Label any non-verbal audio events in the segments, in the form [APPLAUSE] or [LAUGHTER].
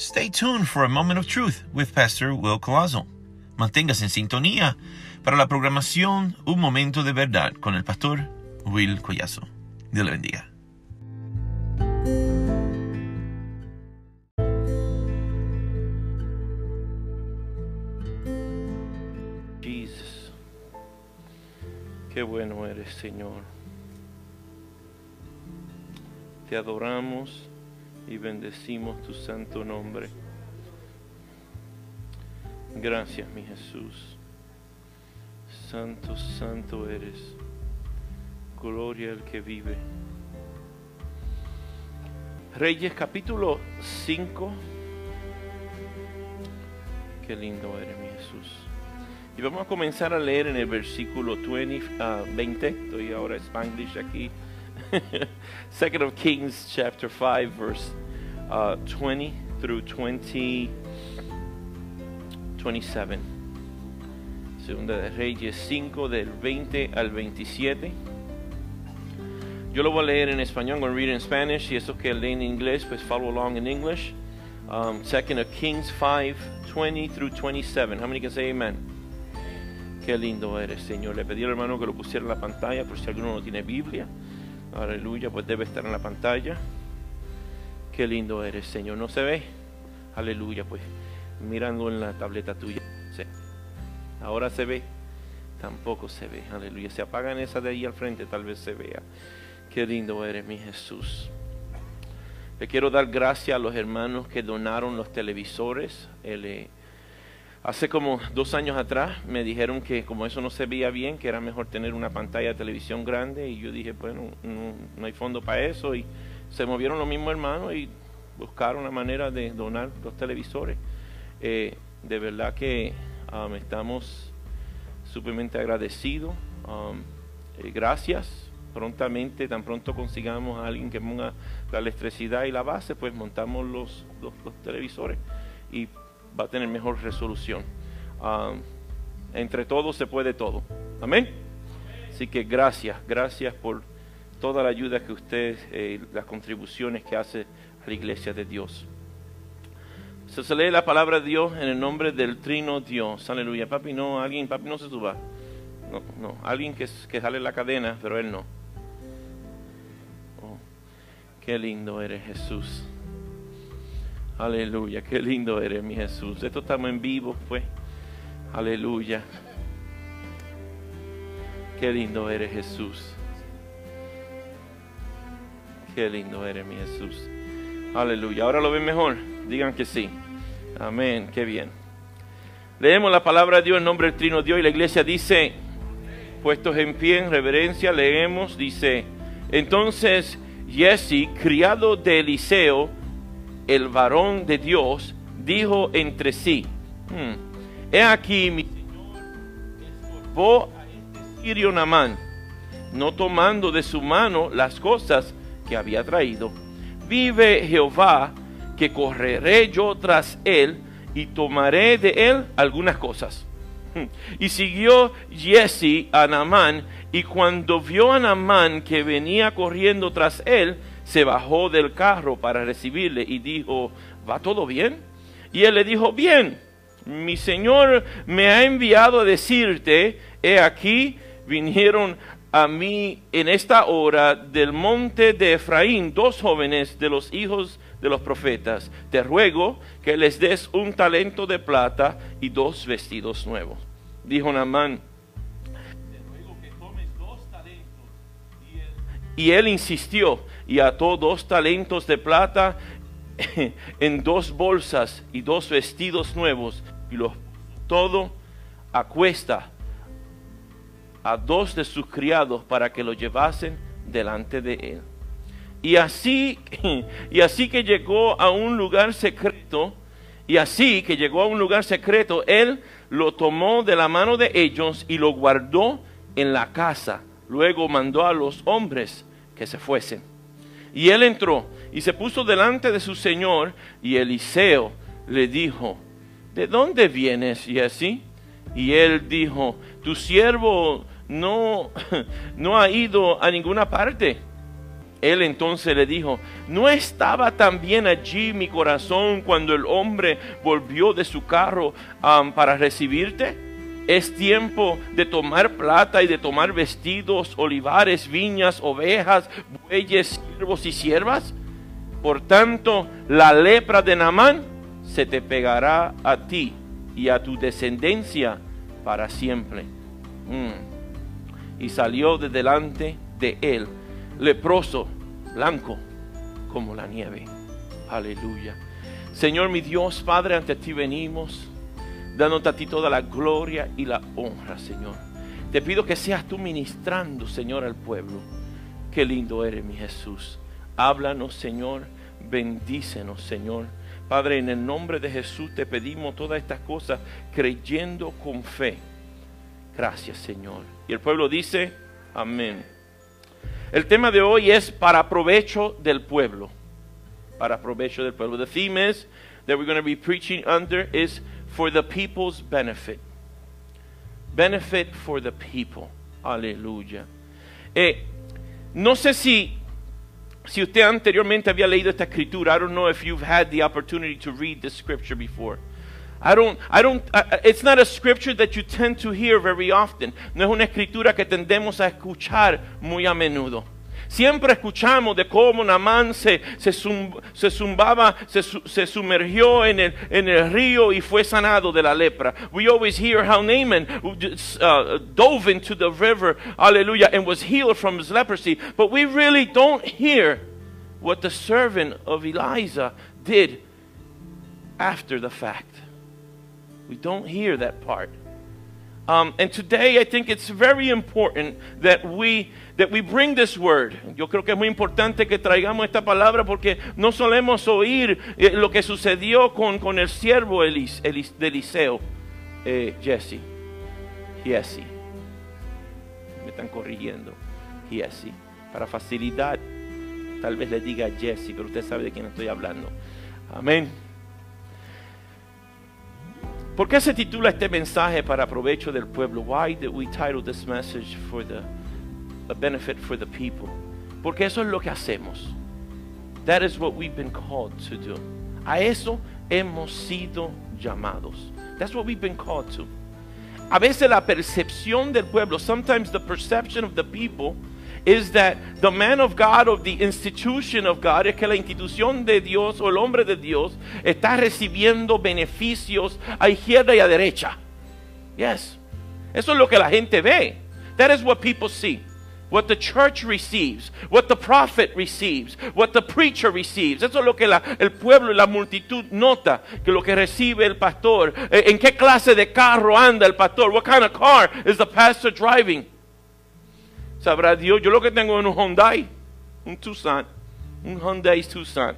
Stay tuned for a moment of truth with Pastor Will Colazo. Manténgase en sintonía para la programación Un Momento de Verdad con el pastor Will Collazo. Dios le bendiga. Jesus. Qué bueno eres, Señor. Te adoramos y bendecimos tu santo nombre. Gracias, mi Jesús. Santo, santo eres. Gloria al que vive. Reyes capítulo 5. Qué lindo eres, mi Jesús. Y vamos a comenzar a leer en el versículo 20, ah, 20. Estoy ahora Spanglish aquí. [LAUGHS] Second of Kings chapter 5 verse uh, 20 through 20 27. Segunda de Reyes 5 del 20 al 27. Yo lo voy a leer en español, I'm going to read in Spanish. Y esos que leen en inglés, pues follow along in English. Um, Second of Kings 5, 20 through 27. How many can say amen? Qué lindo eres, Señor. Le pedí al hermano que lo pusiera en la pantalla por si alguno no tiene Biblia. Aleluya, pues debe estar en la pantalla. Qué lindo eres, Señor. ¿No se ve? Aleluya, pues mirando en la tableta tuya. Sí. Ahora se ve. Tampoco se ve. Aleluya. Se apagan esa de ahí al frente, tal vez se vea. Qué lindo eres, mi Jesús. Le quiero dar gracias a los hermanos que donaron los televisores. El, hace como dos años atrás me dijeron que como eso no se veía bien, que era mejor tener una pantalla de televisión grande. Y yo dije, bueno, no, no hay fondo para eso. Y se movieron los mismos hermanos y buscaron la manera de donar los televisores. Eh, de verdad que um, estamos supermente agradecidos. Um, eh, gracias. Prontamente, tan pronto consigamos a alguien que ponga la electricidad y la base, pues montamos los, los, los televisores y va a tener mejor resolución. Um, entre todos se puede todo. Amén. Así que gracias, gracias por toda la ayuda que usted, eh, las contribuciones que hace a la iglesia de Dios. Se, lee la palabra de Dios en el nombre del trino Dios. Aleluya. Papi, no, alguien, papi, no se suba. No, no, alguien que, que la cadena, pero él no. Oh, qué lindo eres, Jesús. Aleluya, qué lindo eres, mi Jesús. Esto estamos en vivo, pues. Aleluya. Qué lindo eres, Jesús. Qué lindo eres, mi Jesús. Aleluya. Ahora lo ven mejor. Digan que sí. Amén. Qué bien. Leemos la palabra de Dios en nombre del Trino Dios y la iglesia dice, puestos en pie en reverencia, leemos, dice, entonces Jesse, criado de Eliseo, el varón de Dios, dijo entre sí, hmm, he aquí mi señor escorbó a este sirio no tomando de su mano las cosas que había traído. Vive Jehová, que correré yo tras él y tomaré de él algunas cosas. Y siguió Jesse a Namán, y cuando vio a Namán que venía corriendo tras él, se bajó del carro para recibirle y dijo, ¿va todo bien? Y él le dijo, bien, mi señor me ha enviado a decirte, he aquí vinieron a mí en esta hora del monte de Efraín dos jóvenes de los hijos de los profetas. Te ruego que les des un talento de plata y dos vestidos nuevos. Dijo él, y él insistió y ató dos talentos de plata [LAUGHS] en dos bolsas y dos vestidos nuevos y los todo a cuesta a dos de sus criados para que lo llevasen delante de él. Y así, [LAUGHS] y así que llegó a un lugar secreto, y así que llegó a un lugar secreto, él lo tomó de la mano de ellos y lo guardó en la casa. Luego mandó a los hombres que se fuesen. Y él entró y se puso delante de su señor, y Eliseo le dijo, ¿de dónde vienes? Y así, y él dijo, tu siervo no, [CLEARS THROAT] no ha ido a ninguna parte. Él entonces le dijo, ¿no estaba también allí mi corazón cuando el hombre volvió de su carro para recibirte? Es tiempo de tomar plata y de tomar vestidos, olivares, viñas, ovejas, bueyes, siervos y siervas. Por tanto, la lepra de Namán se te pegará a ti y a tu descendencia para siempre. Mm. Y salió de delante de él, leproso, blanco como la nieve. Aleluya. Señor mi Dios, Padre, ante ti venimos, dándote a ti toda la gloria y la honra, Señor. Te pido que seas tú ministrando, Señor, al pueblo. Qué lindo eres, mi Jesús. Háblanos, Señor. Bendícenos, Señor. Padre, en el nombre de Jesús te pedimos todas estas cosas creyendo con fe. Gracias, Señor. Y el pueblo dice, amén. El tema de hoy es para provecho del pueblo. Para provecho del pueblo. The theme is that we're going to be preaching under is for the people's benefit. Benefit for the people. Aleluya. Eh, no sé si si usted anteriormente había leído esta escritura, I don't know if you've had the opportunity to read this scripture before. I don't, I don't, uh, it's not a scripture that you tend to hear very often. No es una escritura que tendemos a escuchar muy a menudo. Siempre escuchamos de cómo Namán se, se, se zumbaba, se, se, sumergió en el, en el río y fue sanado de la lepra. We always hear how Naaman uh, dove into the river, hallelujah, and was healed from his leprosy. But we really don't hear what the servant of Eliza did after the fact. We don't hear that part. Um, and today I think it's very important that we that we bring this word. Yo creo que es muy importante que traigamos esta palabra porque no solemos oír eh, lo que sucedió con, con el siervo Elis, de Eliseo, eh, Jesse. Jesse. Me están corrigiendo. Jesse. Para facilidad, tal vez le diga Jesse, pero usted sabe de quién estoy hablando. Amén. ¿Por qué se titula este mensaje para provecho del pueblo? Why did we title this message for the a benefit for the people? Porque eso es lo que hacemos. That is what we've been called to do. A eso hemos sido llamados. That's what we've been called to. A veces la percepción del pueblo, sometimes the perception of the people is that the man of God or the institution of God es que la institución de Dios o el hombre de Dios está recibiendo beneficios a izquierda y a derecha. Yes. Eso es lo que la gente ve. That is what people see. What the church receives, what the prophet receives, what the preacher receives. Eso es lo que la, el pueblo y la multitud nota, que lo que recibe el pastor. Eh, ¿En qué clase de carro anda el pastor? What kind of car is the pastor driving? Sabrá Dios, yo lo que tengo es un Hyundai, un Tucson, un Hyundai Tucson.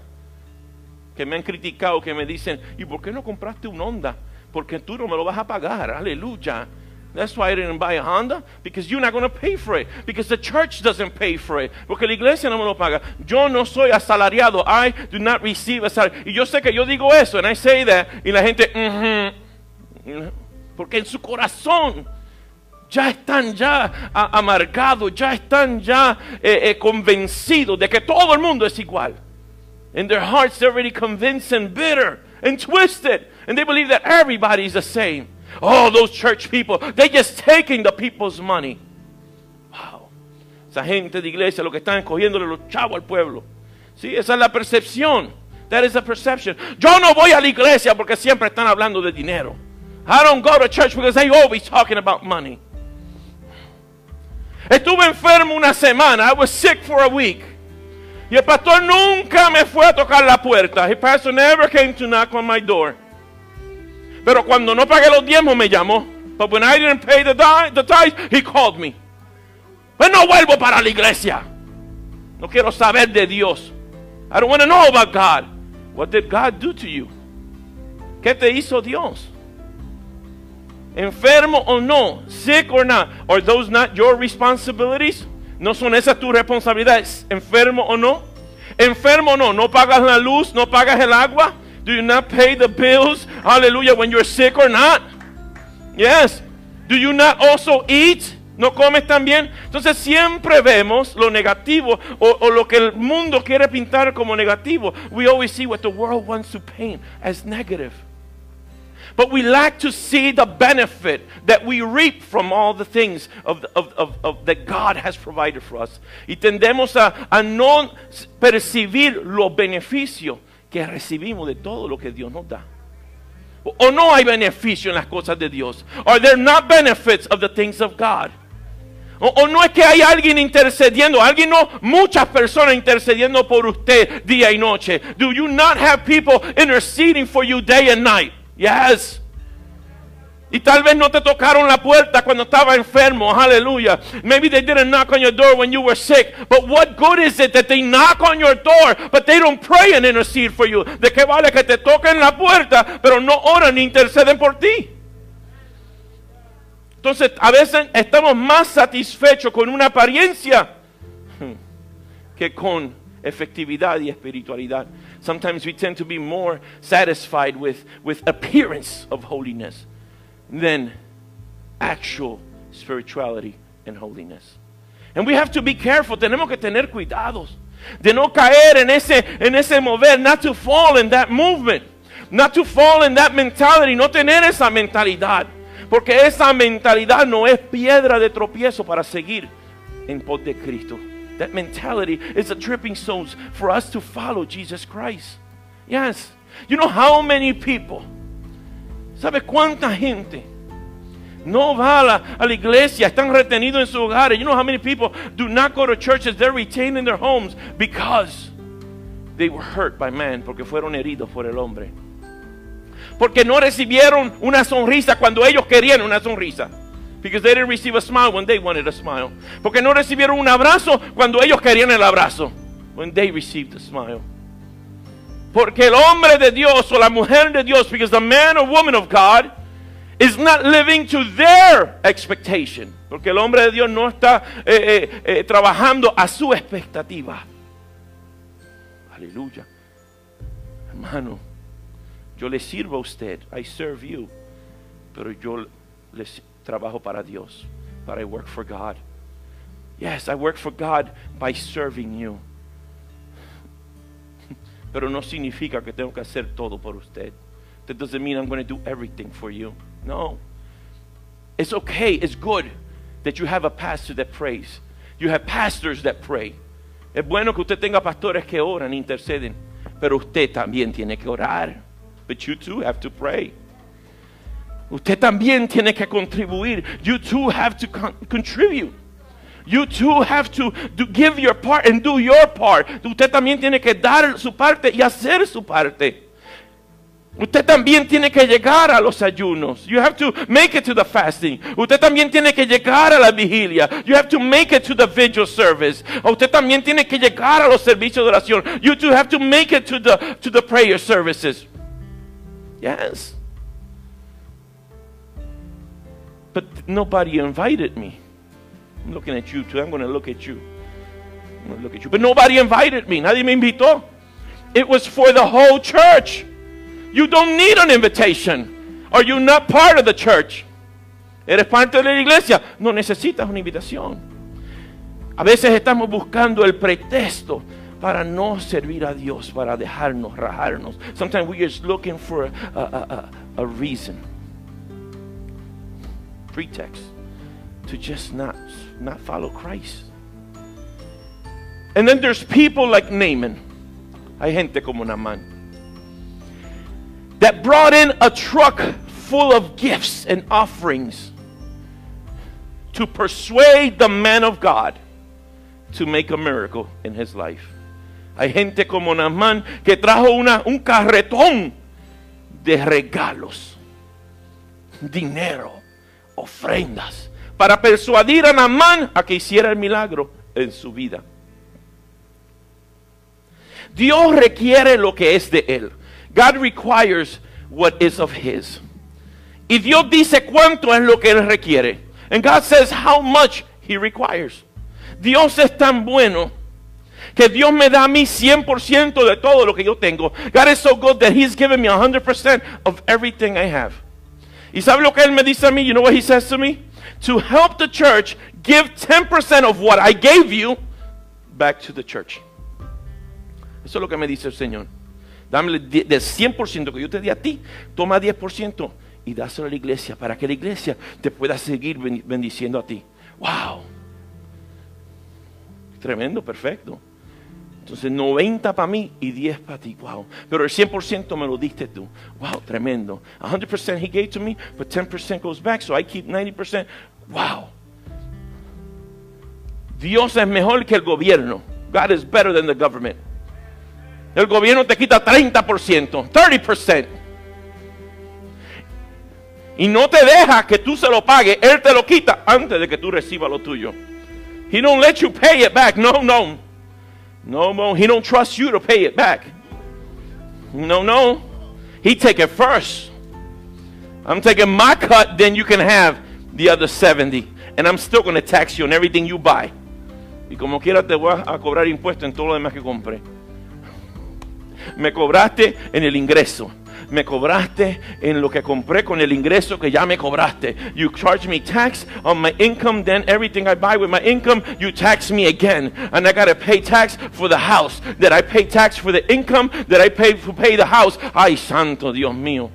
Que me han criticado, que me dicen, ¿y por qué no compraste un Honda? Porque tú no me lo vas a pagar, aleluya. That's why I didn't buy a Honda, because you're not going to pay for it, because the church doesn't pay for it, porque la iglesia no me lo paga. Yo no soy asalariado, I do not receive a salary. Y yo sé que yo digo eso, and I say that, y la gente, porque en su corazón ya están ya amargados, ya están ya eh, eh, convencidos de que todo el mundo es igual. In their hearts, they're already convinced and bitter and twisted, and they believe that everybody is the same. Oh, those church people, they're just taking the people's money. Wow. Esa gente de iglesia lo que están escogiéndole los chavos al pueblo. Sí, esa es la percepción. That is the perception. Yo no voy a la iglesia porque siempre están hablando de dinero. I don't go to church because they always talking about money. Estuve enfermo una semana. I was sick for a week. Y el pastor nunca me fue a tocar la puerta. The pastor never came to knock on my door. Pero cuando no pagué los diezmos me llamó. But when I didn't pay the, the tithes, he called me. Pues no vuelvo para la iglesia. No quiero saber de Dios. I don't want to know about God. What did God do to you? ¿Qué te hizo Dios? enfermo o no, sick or not, are those not your responsibilities? ¿No son esas tus responsabilidades, enfermo o no? Enfermo o no, no pagas la luz, no pagas el agua? Do you not pay the bills? Hallelujah, when you're sick or not? Yes. Do you not also eat? ¿No comes también? Entonces siempre vemos lo negativo o, o lo que el mundo quiere pintar como negativo. We always see what the world wants to paint as negative. But we lack to see the benefit that we reap from all the things of, of, of, of that God has provided for us. Y tendemos a, a no percibir los beneficios que recibimos de todo lo que Dios nos da. O no hay beneficio en las cosas de Dios. Are there not benefits of the things of God? O, o no es que hay alguien intercediendo, alguien no, muchas personas intercediendo por usted día y noche. Do you not have people interceding for you day and night? Yes. Y tal vez no te tocaron la puerta cuando estaba enfermo. Hallelujah. Maybe they didn't knock on your door when you were sick. But what good is it that they knock on your door, but they don't pray and intercede for you? ¿De qué vale que te toquen la puerta, pero no oran ni interceden por ti? Entonces, a veces estamos más satisfechos con una apariencia [LAUGHS] que con efectividad y espiritualidad. Sometimes we tend to be more satisfied with, with appearance of holiness than actual spirituality and holiness. And we have to be careful, tenemos que tener cuidados de no caer en ese, en ese mover, not to fall in that movement, not to fall in that mentality, no tener esa mentalidad, porque esa mentalidad no es piedra de tropiezo para seguir en pos de Cristo. That mentality is a tripping stones for us to follow Jesus Christ. Yes. You know how many people, ¿sabe cuánta gente no va a la, a la iglesia, están retenidos en sus hogares? You know how many people do not go to churches, they're retained in their homes because they were hurt by man, porque fueron heridos por el hombre. Porque no recibieron una sonrisa cuando ellos querían una sonrisa. Because they didn't receive a smile when they wanted a smile. Porque no recibieron un abrazo cuando ellos querían el abrazo. When they received a smile. Porque el hombre de Dios o la mujer de Dios, because the man or woman of God is not living to their expectation. Porque el hombre de Dios no está eh, eh, eh, trabajando a su expectativa. Aleluya. Hermano, yo le sirvo a usted. I serve you. Pero yo les trabajo para Dios. But I work for God. Yes, I work for God by serving you. Pero no significa que tengo que hacer todo por usted. That doesn't mean I'm going to do everything for you. No. It's okay, it's good that you have a pastor that prays. You have pastors that pray. Es bueno que usted tenga pastores que oran, interceden. Pero usted también tiene que orar. But you too have to pray. Usted también tiene que contribuir. You too have to con- contribute. You too have to do, give your part and do your part. Usted también tiene que dar su parte y hacer su parte. Usted también tiene que llegar a los ayunos. You have to make it to the fasting. Usted también tiene que llegar a la vigilia. You have to make it to the vigil service. Usted también tiene que llegar a los servicios de oración. You too have to make it to the to the prayer services. Yes. But nobody invited me. I'm looking at you too. I'm going to look at you. I'm going to look at you. But nobody invited me. Nadie me invitó. It was for the whole church. You don't need an invitation. Are you not part of the church? ¿Eres parte de la iglesia? No necesitas una invitación. A veces estamos buscando el pretexto para no servir a Dios, para dejarnos, rajarnos. Sometimes we're just looking for a, a, a, a reason, pretext to just not, not follow Christ. And then there's people like Naaman. Hay gente como Naaman that brought in a truck full of gifts and offerings to persuade the man of God to make a miracle in his life. Hay gente como Naaman que trajo una, un carretón de regalos, dinero, ofrendas, para persuadir a Naamán a que hiciera el milagro en su vida. Dios requiere lo que es de él. God requires what is of his. Y Dios dice cuánto es lo que él requiere. And God says how much he requires. Dios es tan bueno que Dios me da a mí 100% de todo lo que yo tengo. God is so good that he's given me 100% of everything I have. ¿Y sabe lo que él me dice a mí? You know what he says to me? To help the church, give 10% of what I gave you back to the church. Eso es lo que me dice el Señor. Dame del 100% que yo te di a ti, toma 10% y dáselo a la iglesia para que la iglesia te pueda seguir bendiciendo a ti. ¡Wow! Tremendo, perfecto. Entonces 90 para mí y 10 para ti. Wow. Pero el 100% me lo diste tú. Wow, tremendo. 100% he gave to me, but 10% goes back, so I keep 90%. Wow. Dios es mejor que el gobierno. God is better than the government. El gobierno te quita 30%, 30%. Y no te deja que tú se lo pagues. Él te lo quita antes de que tú recibas lo tuyo. He don't let you pay it back. No, no. No, no. He don't trust you to pay it back. No, no. He take it first. I'm taking my cut, then you can have the other 70. And I'm still going to tax you on everything you buy. Y como quiera te voy a cobrar impuesto en todo lo demás que compré. Me cobraste en el ingreso. Me cobraste en lo que compré con el ingreso que ya me cobraste. You charge me tax on my income, then everything I buy with my income, you tax me again. And I gotta pay tax for the house. That I pay tax for the income, that I pay to pay the house. Ay, santo Dios mío.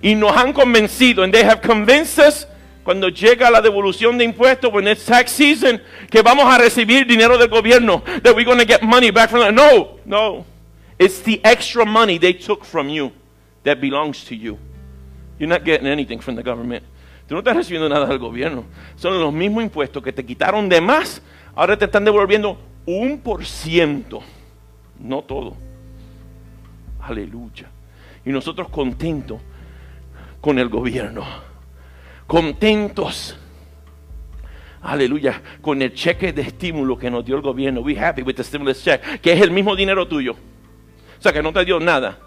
Y nos han convencido, and they have convinced us cuando llega la devolución de impuestos, when it's tax season, que vamos a recibir dinero del gobierno, that we're going to get money back from them. No, no. It's the extra money they took from you that belongs to you. You're not getting anything from the government. Tú no estás recibiendo nada del gobierno. Son los mismos impuestos que te quitaron de más, ahora te están devolviendo un por ciento. No todo. Aleluya. Y nosotros contentos con el gobierno contentos. Aleluya, con el cheque de estímulo que nos dio el gobierno. We happy with the stimulus check, que es el mismo dinero tuyo. Sea, que no te dio nada.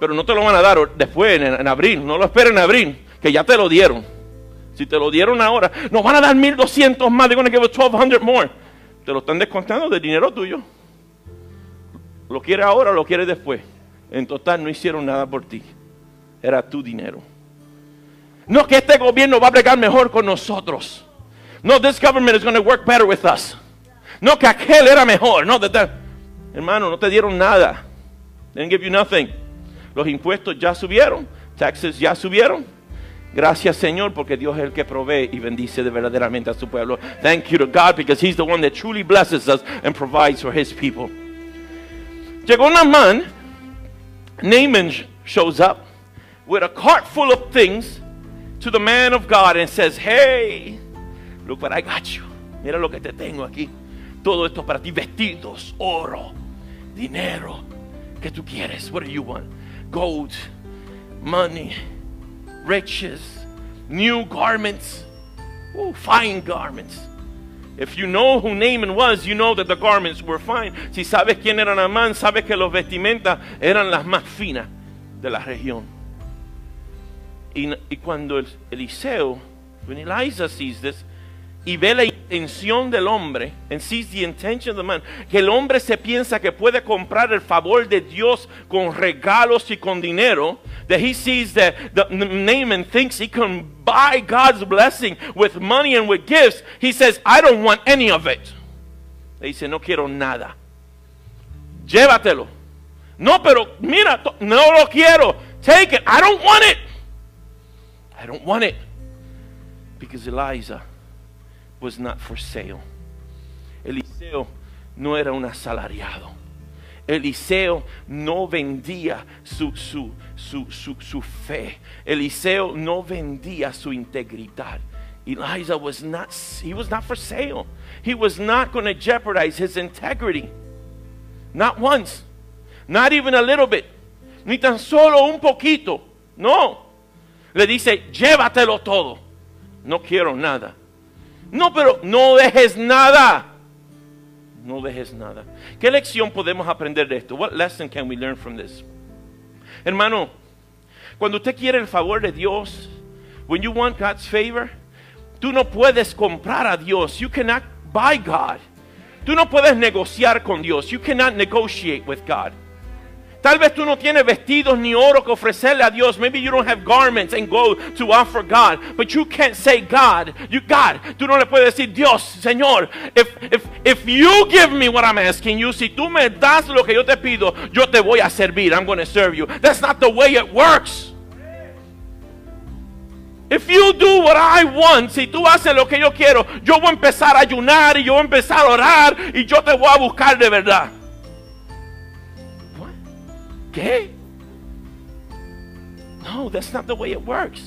Pero no te lo van a dar después, en, abril. No lo esperen en abril, que ya te lo dieron. Si te lo dieron ahora, nos van a dar 1200 más. They're going to give us 1200 more. Te lo están descontando del dinero tuyo. Lo quiere ahora o lo quiere después. En total, no hicieron nada por ti. Era tu dinero. No que este gobierno va a bregar mejor con nosotros. No, this government is going to work better with us. No que aquel era mejor. No, that, hermano, no te dieron nada. They didn't give you nothing. Los impuestos ya subieron. Taxes ya subieron. Gracias Señor porque Dios es el que provee y bendice de verdaderamente a su pueblo. Thank you to God because He's the one that truly blesses us and provides for His people. Llegó man. Naaman shows up with a cart full of things to the man of God and says, Hey, look what I got you. Mira lo que te tengo aquí. Todo esto para ti, vestidos, oro, dinero. ¿Qué tú quieres? What do you want? Gold, money, riches, new garments, Ooh, fine garments. If you know who Naaman was, you know that the garments were fine. Si sabes quién era Naaman, sabes que los vestimentas eran las más finas de la región. Y, y cuando el, Eliseo, when Elijah sees this, y ve la intención del hombre, and sees the intention of the man, que el hombre se piensa que puede comprar el favor de Dios con regalos y con dinero, that he sees that the Naaman thinks he can buy God's blessing with money and with gifts, he says, I don't want any of it. Le dice, no quiero nada. Llévatelo. No, pero mira, no lo quiero. Take it. I don't want it. I don't want it. Because Eliza was not for sale. Eliseo no era un asalariado. Eliseo no vendía su, su, su, su, su fe. Eliseo no vendía su integridad. Elijah was not, he was not for sale. He was not going to jeopardize his integrity. Not once. Not even a little bit. Ni tan solo un poquito. No. Le dice, llévatelo todo. No quiero nada. No, pero no dejes nada. No dejes nada. ¿Qué lección podemos aprender de esto? What lesson can we learn from this? Hermano, cuando usted quiere el favor de Dios, when you want God's favor, tú no puedes comprar a Dios. You cannot buy God. Tú no puedes negociar con Dios. You cannot negotiate with God. Tal vez tú no tienes vestidos ni oro que ofrecerle a Dios. Maybe you don't have garments and gold to offer God. But you can't say God. You God. Tú no le puedes decir Dios, Señor. If, if, if you give me what I'm asking you, si tú me das lo que yo te pido, yo te voy a servir. I'm going to serve you. That's not the way it works. If you do what I want, si tú haces lo que yo quiero, yo voy a empezar a ayunar y yo voy a empezar a orar y yo te voy a buscar de verdad. ¿Qué? No, that's not the way it works.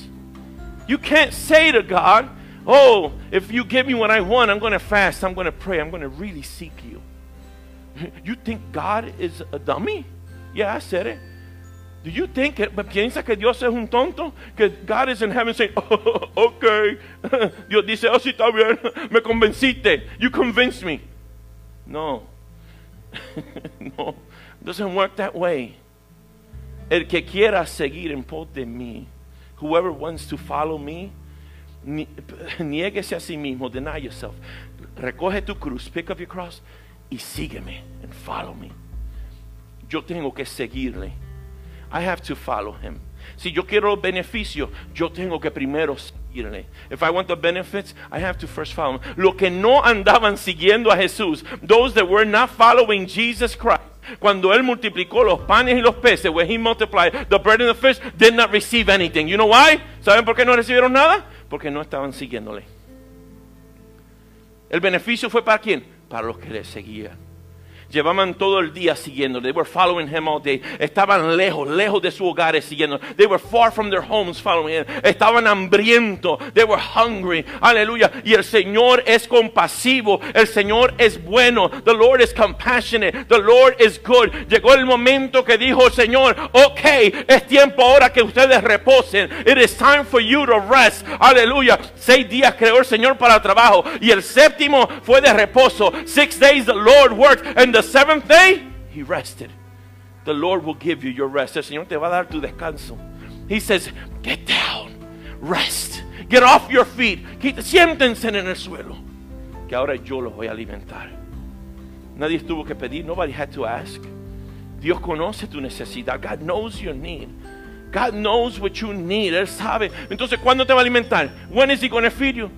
You can't say to God, Oh, if you give me what I want, I'm going to fast, I'm going to pray, I'm going to really seek you. [LAUGHS] You think God is a dummy? Yeah, I said it. Do you think, it but piensa que Dios es un tonto? Que God is in heaven saying, [LAUGHS] oh, okay. [LAUGHS] Dios dice, oh, sí, está bien, me convenciste. You convinced me. No. no. It doesn't work that way. El que quiera seguir en pos de mí, whoever wants to follow me, [LAUGHS] niéguese a sí mismo, deny yourself. Recoge tu cruz, pick up your cross y sígueme and follow me. Yo tengo que seguirle. I have to follow him. Si yo quiero beneficio, yo tengo que primero seguirle. If I want the benefits, I have to first follow him. Lo que no andaban siguiendo a Jesús, those that were not following Jesus Christ, cuando él multiplicó los panes y los peces, when he multiplied the bread and the fish, did not receive anything. You know why? ¿Saben por qué no recibieron nada? Porque no estaban siguiéndole. El beneficio fue para quién? Para los que le seguían. Llevaban todo el día siguiendo. They were following him all day. Estaban lejos, lejos de sus hogares siguiendo. They were far from their homes following him. Estaban hambrientos. They were hungry. Aleluya. Y el Señor es compasivo. El Señor es bueno. The Lord is compassionate. The Lord is good. Llegó el momento que dijo Señor, ok, es tiempo ahora que ustedes reposen. It is time for you to rest. Aleluya. Seis días creó el Señor para el trabajo. Y el séptimo fue de reposo. Six days the Lord worked. And the seventh day, he rested. The Lord will give you your rest. El Señor te va a dar tu descanso. He says, get down, rest, get off your feet. Siéntense en el suelo, que ahora yo los voy a alimentar. Nadie tuvo que pedir, nobody had to ask. Dios conoce tu necesidad. God knows your need. God knows what you need. Él sabe. Entonces, ¿cuándo te va a alimentar? When is he going to feed you?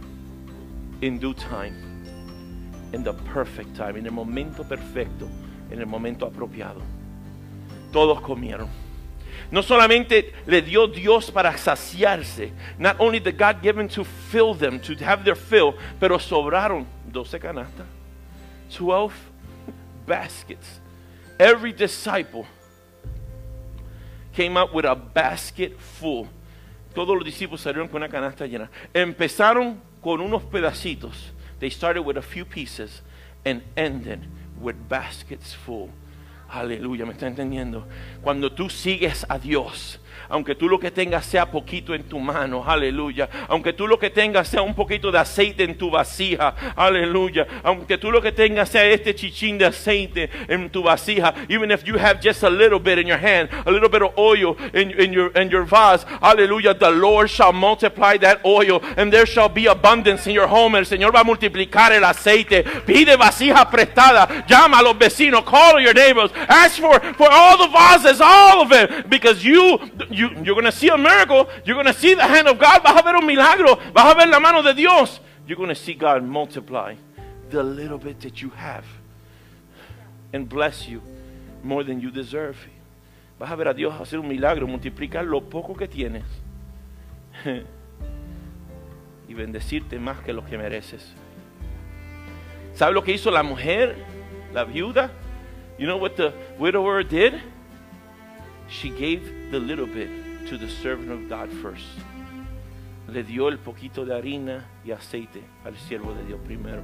In due time in the perfect time, en el momento perfecto, en el momento apropiado. Todos comieron. No solamente le dio Dios para saciarse, not only the God given to fill them, to have their fill, pero sobraron 12 canastas, 12 baskets. Every disciple came up with a basket full. Todos los discípulos salieron con una canasta llena. Empezaron con unos pedacitos They started with a few pieces and ended with baskets full. Aleluya, me está entendiendo. Cuando tú sigues a Dios, aunque tú lo que tengas sea poquito en tu mano, aleluya. Aunque tú lo que tengas sea un poquito de aceite en tu vasija, aleluya. Aunque tú lo que tengas sea este chichín de aceite en tu vasija, even if you have just a little bit in your hand, a little bit of oil in, in your in your vase, hallelujah, the Lord shall multiply that oil and there shall be abundance in your home. El Señor va a multiplicar el aceite. Pide vasija prestada, llama a los vecinos, call your neighbors, ask for for all the vases, all of it, because you you, you're going to see a miracle. You're going to see the hand of God. Vas a ver un milagro. Vas a ver la mano de Dios. You're going to see God multiply the little bit that you have and bless you more than you deserve. Vas a ver a Dios hacer un milagro, multiplicar lo poco que tienes [LAUGHS] y bendecirte más que lo que mereces. ¿Sabe lo que hizo la mujer, la viuda? You know what the widower did? She gave the little bit to the servant of God first. Le dio el poquito de harina y aceite al siervo de Dios primero.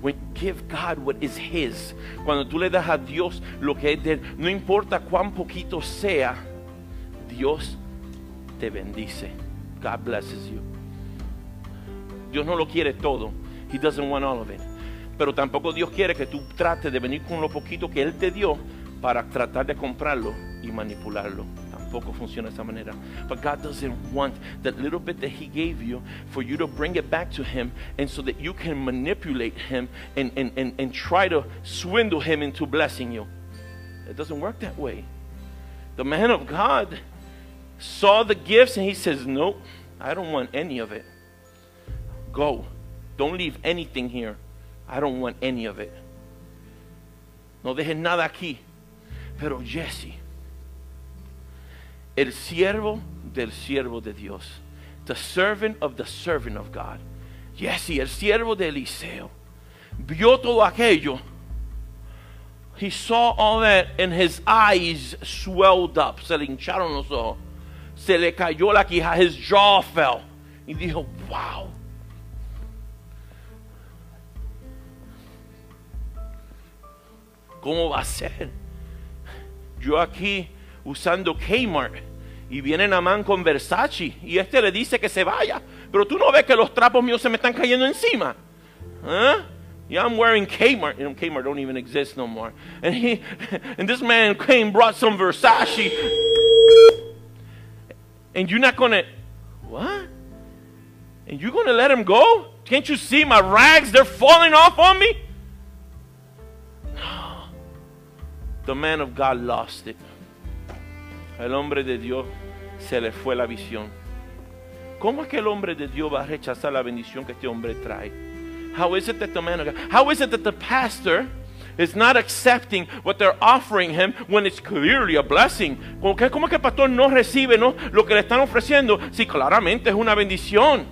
When give God what is His, cuando tú le das a Dios lo que es de no importa cuán poquito sea, Dios te bendice. God blesses you. Dios no lo quiere todo. He doesn't want all of it. Pero tampoco Dios quiere que tú trates de venir con lo poquito que Él te dio para tratar de comprarlo y manipularlo. Tampoco funciona de esa manera. But God doesn't want that little bit that He gave you for you to bring it back to Him and so that you can manipulate Him and, and, and, and try to swindle Him into blessing you. It doesn't work that way. The man of God saw the gifts and he says, Nope, I don't want any of it. Go. Don't leave anything here. I don't want any of it. No dejes nada aquí. Pero Jesse, el siervo del siervo de Dios, the servant of the servant of God, Yes, Jesse, el siervo de Eliseo, vio todo aquello. He saw all that and his eyes swelled up. Se le hincharon los ojos. Se le cayó la quija. His jaw fell. Y dijo, wow. ¿Cómo va a ser? Yo aquí usando Kmart y viene Namán con Versace y este le dice que se vaya. Pero tú no ves que los trapos míos se me están cayendo encima. ¿Ah? Yeah, I'm wearing Kmart. You know, Kmart don't even exist no more. And he, [LAUGHS] and this man came, brought some Versace. And you're not gonna, what? And you're gonna let him go? Can't you see my rags? They're falling off on me. The man of God lost it. El hombre de Dios se le fue la visión. ¿Cómo es que el hombre de Dios va a rechazar la bendición que este hombre trae? How is it that the man of God, how is it that the pastor is not accepting what they're offering him when it's clearly a blessing? ¿Cómo que, cómo que el pastor no recibe ¿no? lo que le están ofreciendo si claramente es una bendición?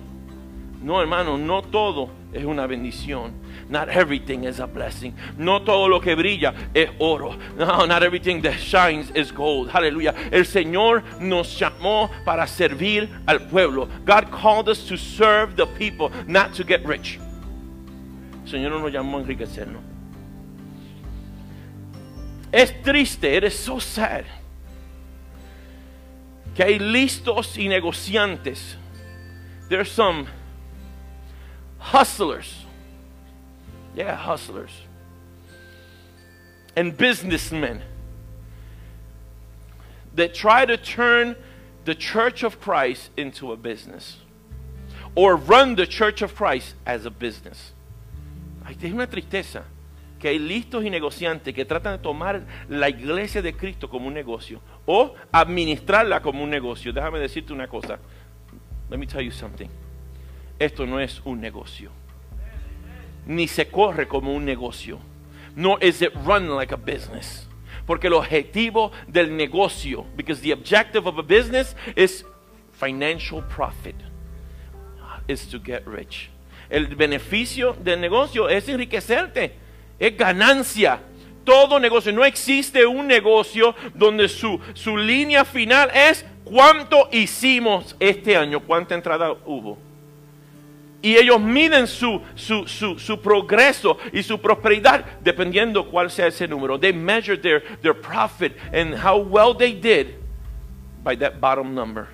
No, hermano, no todo es una bendición. Not everything is a blessing. No todo lo que brilla es oro. No, not everything that shines is gold. Hallelujah. El Señor nos llamó para servir al pueblo. God called us to serve the people, not to get rich. El Señor no nos llamó a enriquecernos. Es triste, it is so sad, que hay listos y negociantes. There's some hustlers. Yeah, hustlers. And businessmen that try to turn the church of Christ into a business or run the church of Christ as a business. Ay, es una tristeza que hay listos y negociantes que tratan de tomar la iglesia de Cristo como un negocio o administrarla como un negocio. Déjame decirte una cosa. Let me tell you something. Esto no es un negocio. Ni se corre como un negocio. Nor is it run like a business. Porque el objetivo del negocio, because the objective of a business is financial profit, is to get rich. El beneficio del negocio es enriquecerte, es ganancia. Todo negocio, no existe un negocio donde su, su línea final es cuánto hicimos este año, cuánta entrada hubo. Y ellos miden su, su, su, su, progreso y su prosperidad dependiendo cuál sea ese número. They measure their, their profit and how well they did by that bottom number.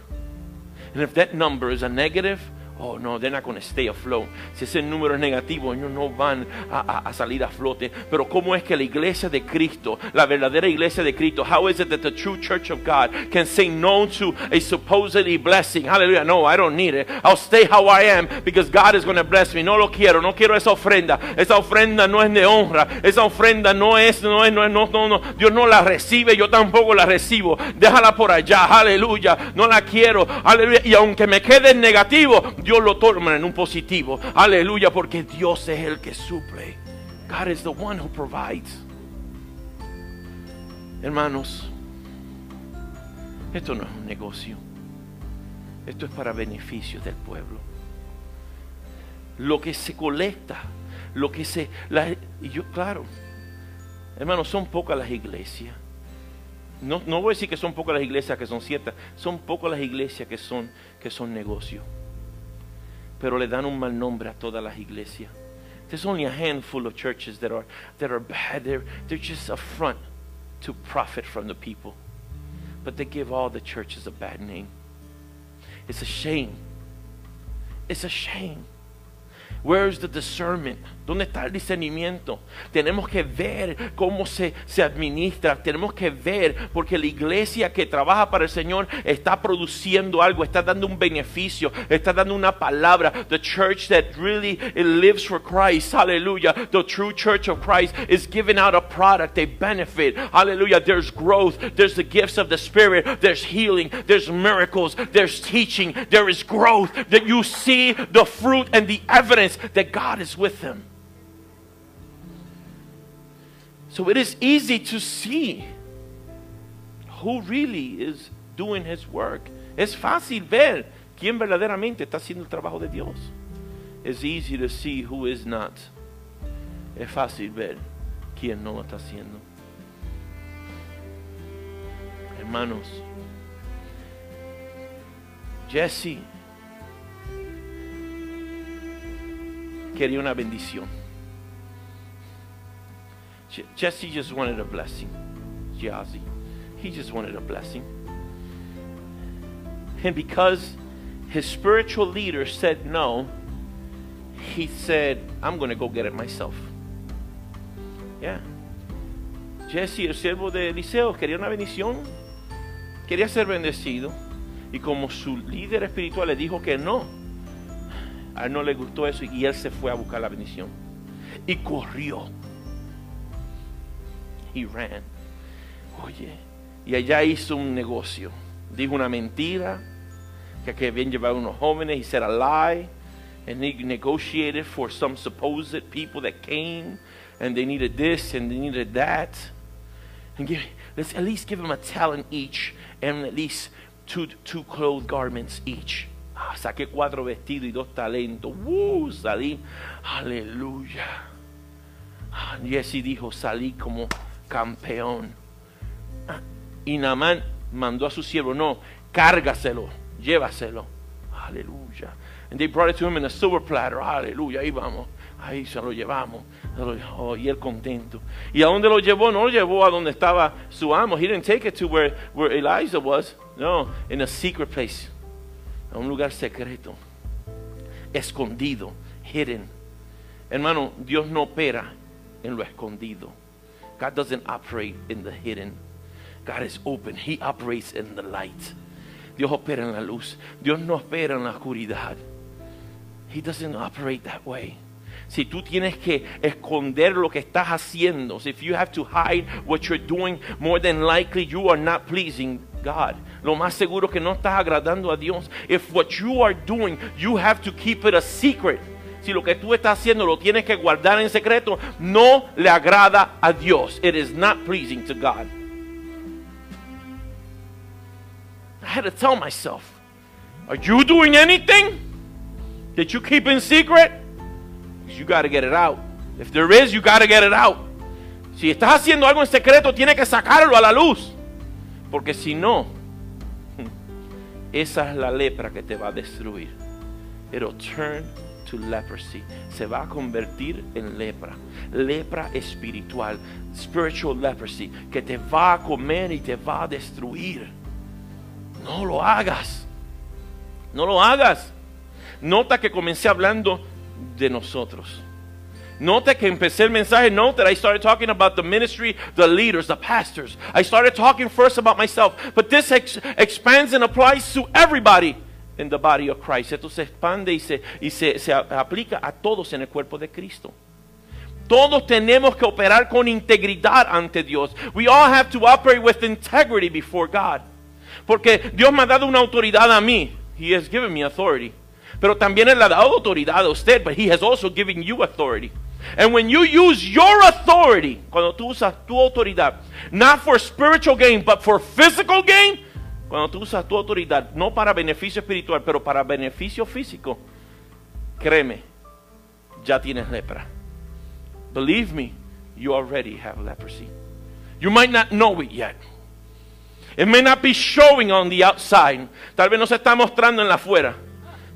And if that number is a negative, Oh, no, they're not going to stay afloat. Si ese número es negativo, ellos no van a, a, a, salir a flote. Pero ¿cómo es que la iglesia de Cristo, la verdadera iglesia de Cristo, how is it that the true church of God can say no to a supposedly blessing? Hallelujah. No, I don't need it. I'll stay how I am because God is going to bless me. No lo quiero, no quiero esa ofrenda. Esa ofrenda no es de honra. Esa ofrenda no es, no es, no es, no, no, no. Dios no la recibe, yo tampoco la recibo. Déjala por allá. Aleluya. No la quiero. Aleluya. Y aunque me quede en negativo, Dios lo toma en un positivo. Aleluya, porque Dios es el que suple. God is the one who provides. Hermanos, esto no es un negocio. Esto es para beneficio del pueblo. Lo que se colecta, lo que se... Y yo, claro, hermanos, son pocas las iglesias. No, no voy a decir que son pocas las iglesias que son ciertas, son pocas las iglesias que son, que son negocios pero le dan un mal nombre a todas las iglesias. There's only a handful of churches that are, that are bad. They're, they're just a front to profit from the people. But they give all the churches a bad name. It's a shame. It's a shame. Where's the discernment? ¿Dónde está el discernimiento? Tenemos que ver cómo se, se administra. Tenemos que ver porque la iglesia que trabaja para el Señor está produciendo algo, está dando un beneficio, está dando una palabra. The church that really lives for Christ, hallelujah. The true church of Christ is giving out a product, a benefit. Hallelujah. There's growth, there's the gifts of the Spirit, there's healing, there's miracles, there's teaching, there is growth. That you see the fruit and the evidence that God is with them. So it is easy to see who really is doing his work. Es fácil ver quién verdaderamente está haciendo el trabajo de Dios. It's easy to see who is not. Es fácil ver quién no lo está haciendo. Hermanos, Jesse quería una bendición. Je- Jesse just wanted a blessing. Jazzy. He just wanted a blessing. And because his spiritual leader said no, he said, I'm going to go get it myself. Yeah. Jesse, el siervo de Eliseo, quería una bendición, quería ser bendecido. Y como su líder espiritual le dijo que no, a él no le gustó eso y él se fue a buscar la bendición. Y corrió. He ran. Oye, y allá hizo un negocio. Dijo una mentira, que, habían llevado unos jóvenes. He said a lie. And he negotiated for some supposed people that came. And they needed this and they needed that. And give, let's at least give them a talent each. And at least two, two clothes garments each. Ah, saqué cuatro vestidos y dos talentos. ¡Woo! Salí. Aleluya. Ah, Jesse dijo, salí como campeón. Y Namán mandó a su siervo, no, cárgaselo, llévaselo. Aleluya. And they brought it to him in a silver platter. Aleluya, ahí vamos. Ahí se lo llevamos. Oh, y él contento. ¿Y a dónde lo llevó? No lo llevó a donde estaba su amo. He didn't take it to where, where Elijah was. No, in a secret place. A un lugar secreto. Escondido. Hidden. Hermano, Dios no opera en lo escondido. God doesn't operate in the hidden. God is open. He operates in the light. Dios opera en la luz. Dios no opera en la oscuridad. He doesn't operate that way. Si tú tienes que esconder lo que estás haciendo, if you have to hide what you're doing, more than likely you are not pleasing God. Lo más seguro que no estás agradando a Dios. If what you are doing, you have to keep it a secret. Si lo que tú estás haciendo lo tienes que guardar en secreto, no le agrada a Dios. It is not pleasing to God. I had to tell myself, are you doing anything that you keep in secret? 'Cause You got to get it out. If there is, you got to get it out. Si estás haciendo algo en secreto, tienes que sacarlo a la luz. Porque si no, [LAUGHS] esa es la lepra que te va a destruir. It'll turn to leprosy. Se va a convertir en lepra. Lepra espiritual. Spiritual leprosy. Que te va a comer y te va a destruir. No lo hagas. No lo hagas. Nota que comencé hablando de nosotros. Nota que empecé el mensaje. Note that I started talking about the ministry, the leaders, the pastors. I started talking first about myself. But this ex- expands and applies to everybody in the body of Christ. Esto se expande y se, y se, se aplica a todos en el cuerpo de Cristo. Todos tenemos que operar con integridad ante Dios. We all have to operate with integrity before God. Porque Dios me ha dado una autoridad a mí. He has given me authority. Pero también Él ha dado autoridad a usted, but He has also given you authority. And when you use your authority, cuando tú usas tu autoridad, not for spiritual gain, but for physical gain, cuando tú usas tu autoridad, no para beneficio espiritual, pero para beneficio físico, créeme, ya tienes lepra. Believe me, you already have leprosy. You might not know it yet. It may not be showing on the outside. Tal vez no se está mostrando en la afuera.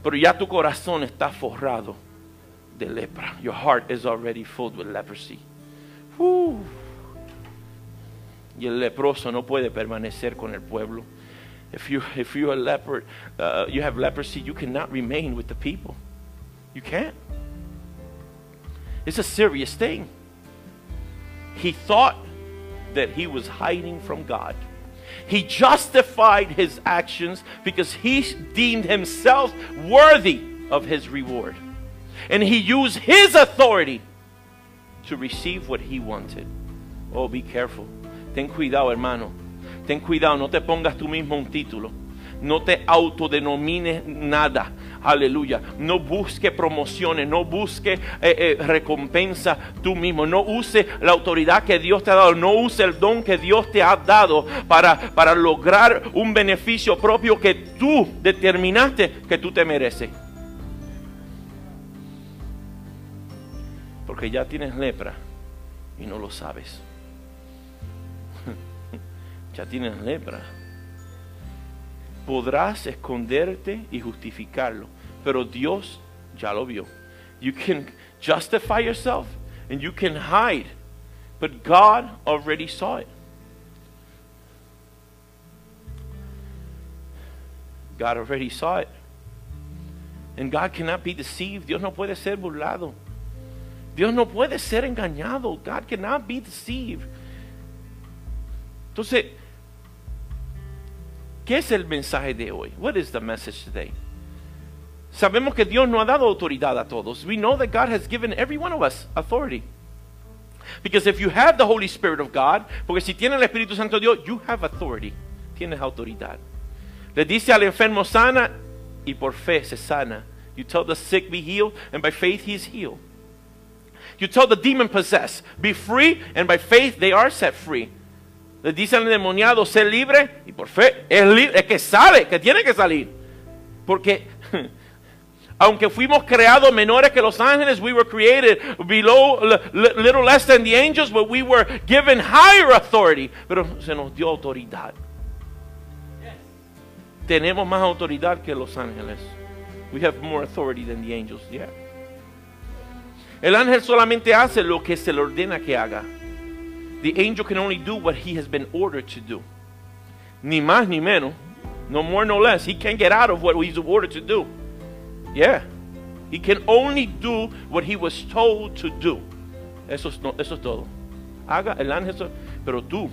Pero ya tu corazón está forrado de lepra. Your heart is already filled with leprosy. Y el leproso no puede permanecer con el pueblo. If you if you are leper, uh, you have leprosy, you cannot remain with the people. You can't. It's a serious thing. He thought that he was hiding from God. He justified his actions because he deemed himself worthy of his reward. And he used his authority to receive what he wanted. Oh, be careful. Ten cuidado, hermano. Ten cuidado, no te pongas tú mismo un título. No te autodenomines nada. Aleluya. No busque promociones, no busque eh, eh, recompensa tú mismo. No use la autoridad que Dios te ha dado. No use el don que Dios te ha dado para, para lograr un beneficio propio que tú determinaste que tú te mereces. Porque ya tienes lepra y no lo sabes. Tienes lepra podrás esconderte y justificarlo, pero Dios ya lo vio. You can justify yourself and you can hide, but God already saw it. God already saw it. And God cannot be deceived. Dios no puede ser burlado. Dios no puede ser engañado. God cannot be deceived. Entonces, ¿Qué es el mensaje de hoy? What is the message today? Sabemos que Dios no ha dado autoridad a todos. We know that God has given every one of us authority. Because if you have the Holy Spirit of God, porque si tiene el Espíritu Santo de Dios, you have authority. Tienes autoridad. Le dice al enfermo sana y por fe se sana. You tell the sick be healed and by faith he is healed. You tell the demon possessed be free and by faith they are set free. Le dice al endemoniado ser libre y por fe es, libre, es que sale, que tiene que salir. Porque [LAUGHS] aunque fuimos creados menores que los ángeles, we were created below, little less than the angels, but we were given higher authority. Pero se nos dio autoridad. Tenemos más autoridad que los ángeles. We have more authority than the angels. Yeah. El ángel solamente hace lo que se le ordena que haga. The angel can only do what he has been ordered to do. Ni más ni menos. No more, no less. He can't get out of what he's ordered to do. Yeah. He can only do what he was told to do. Eso es, no, eso es todo. Haga el ángel, pero tú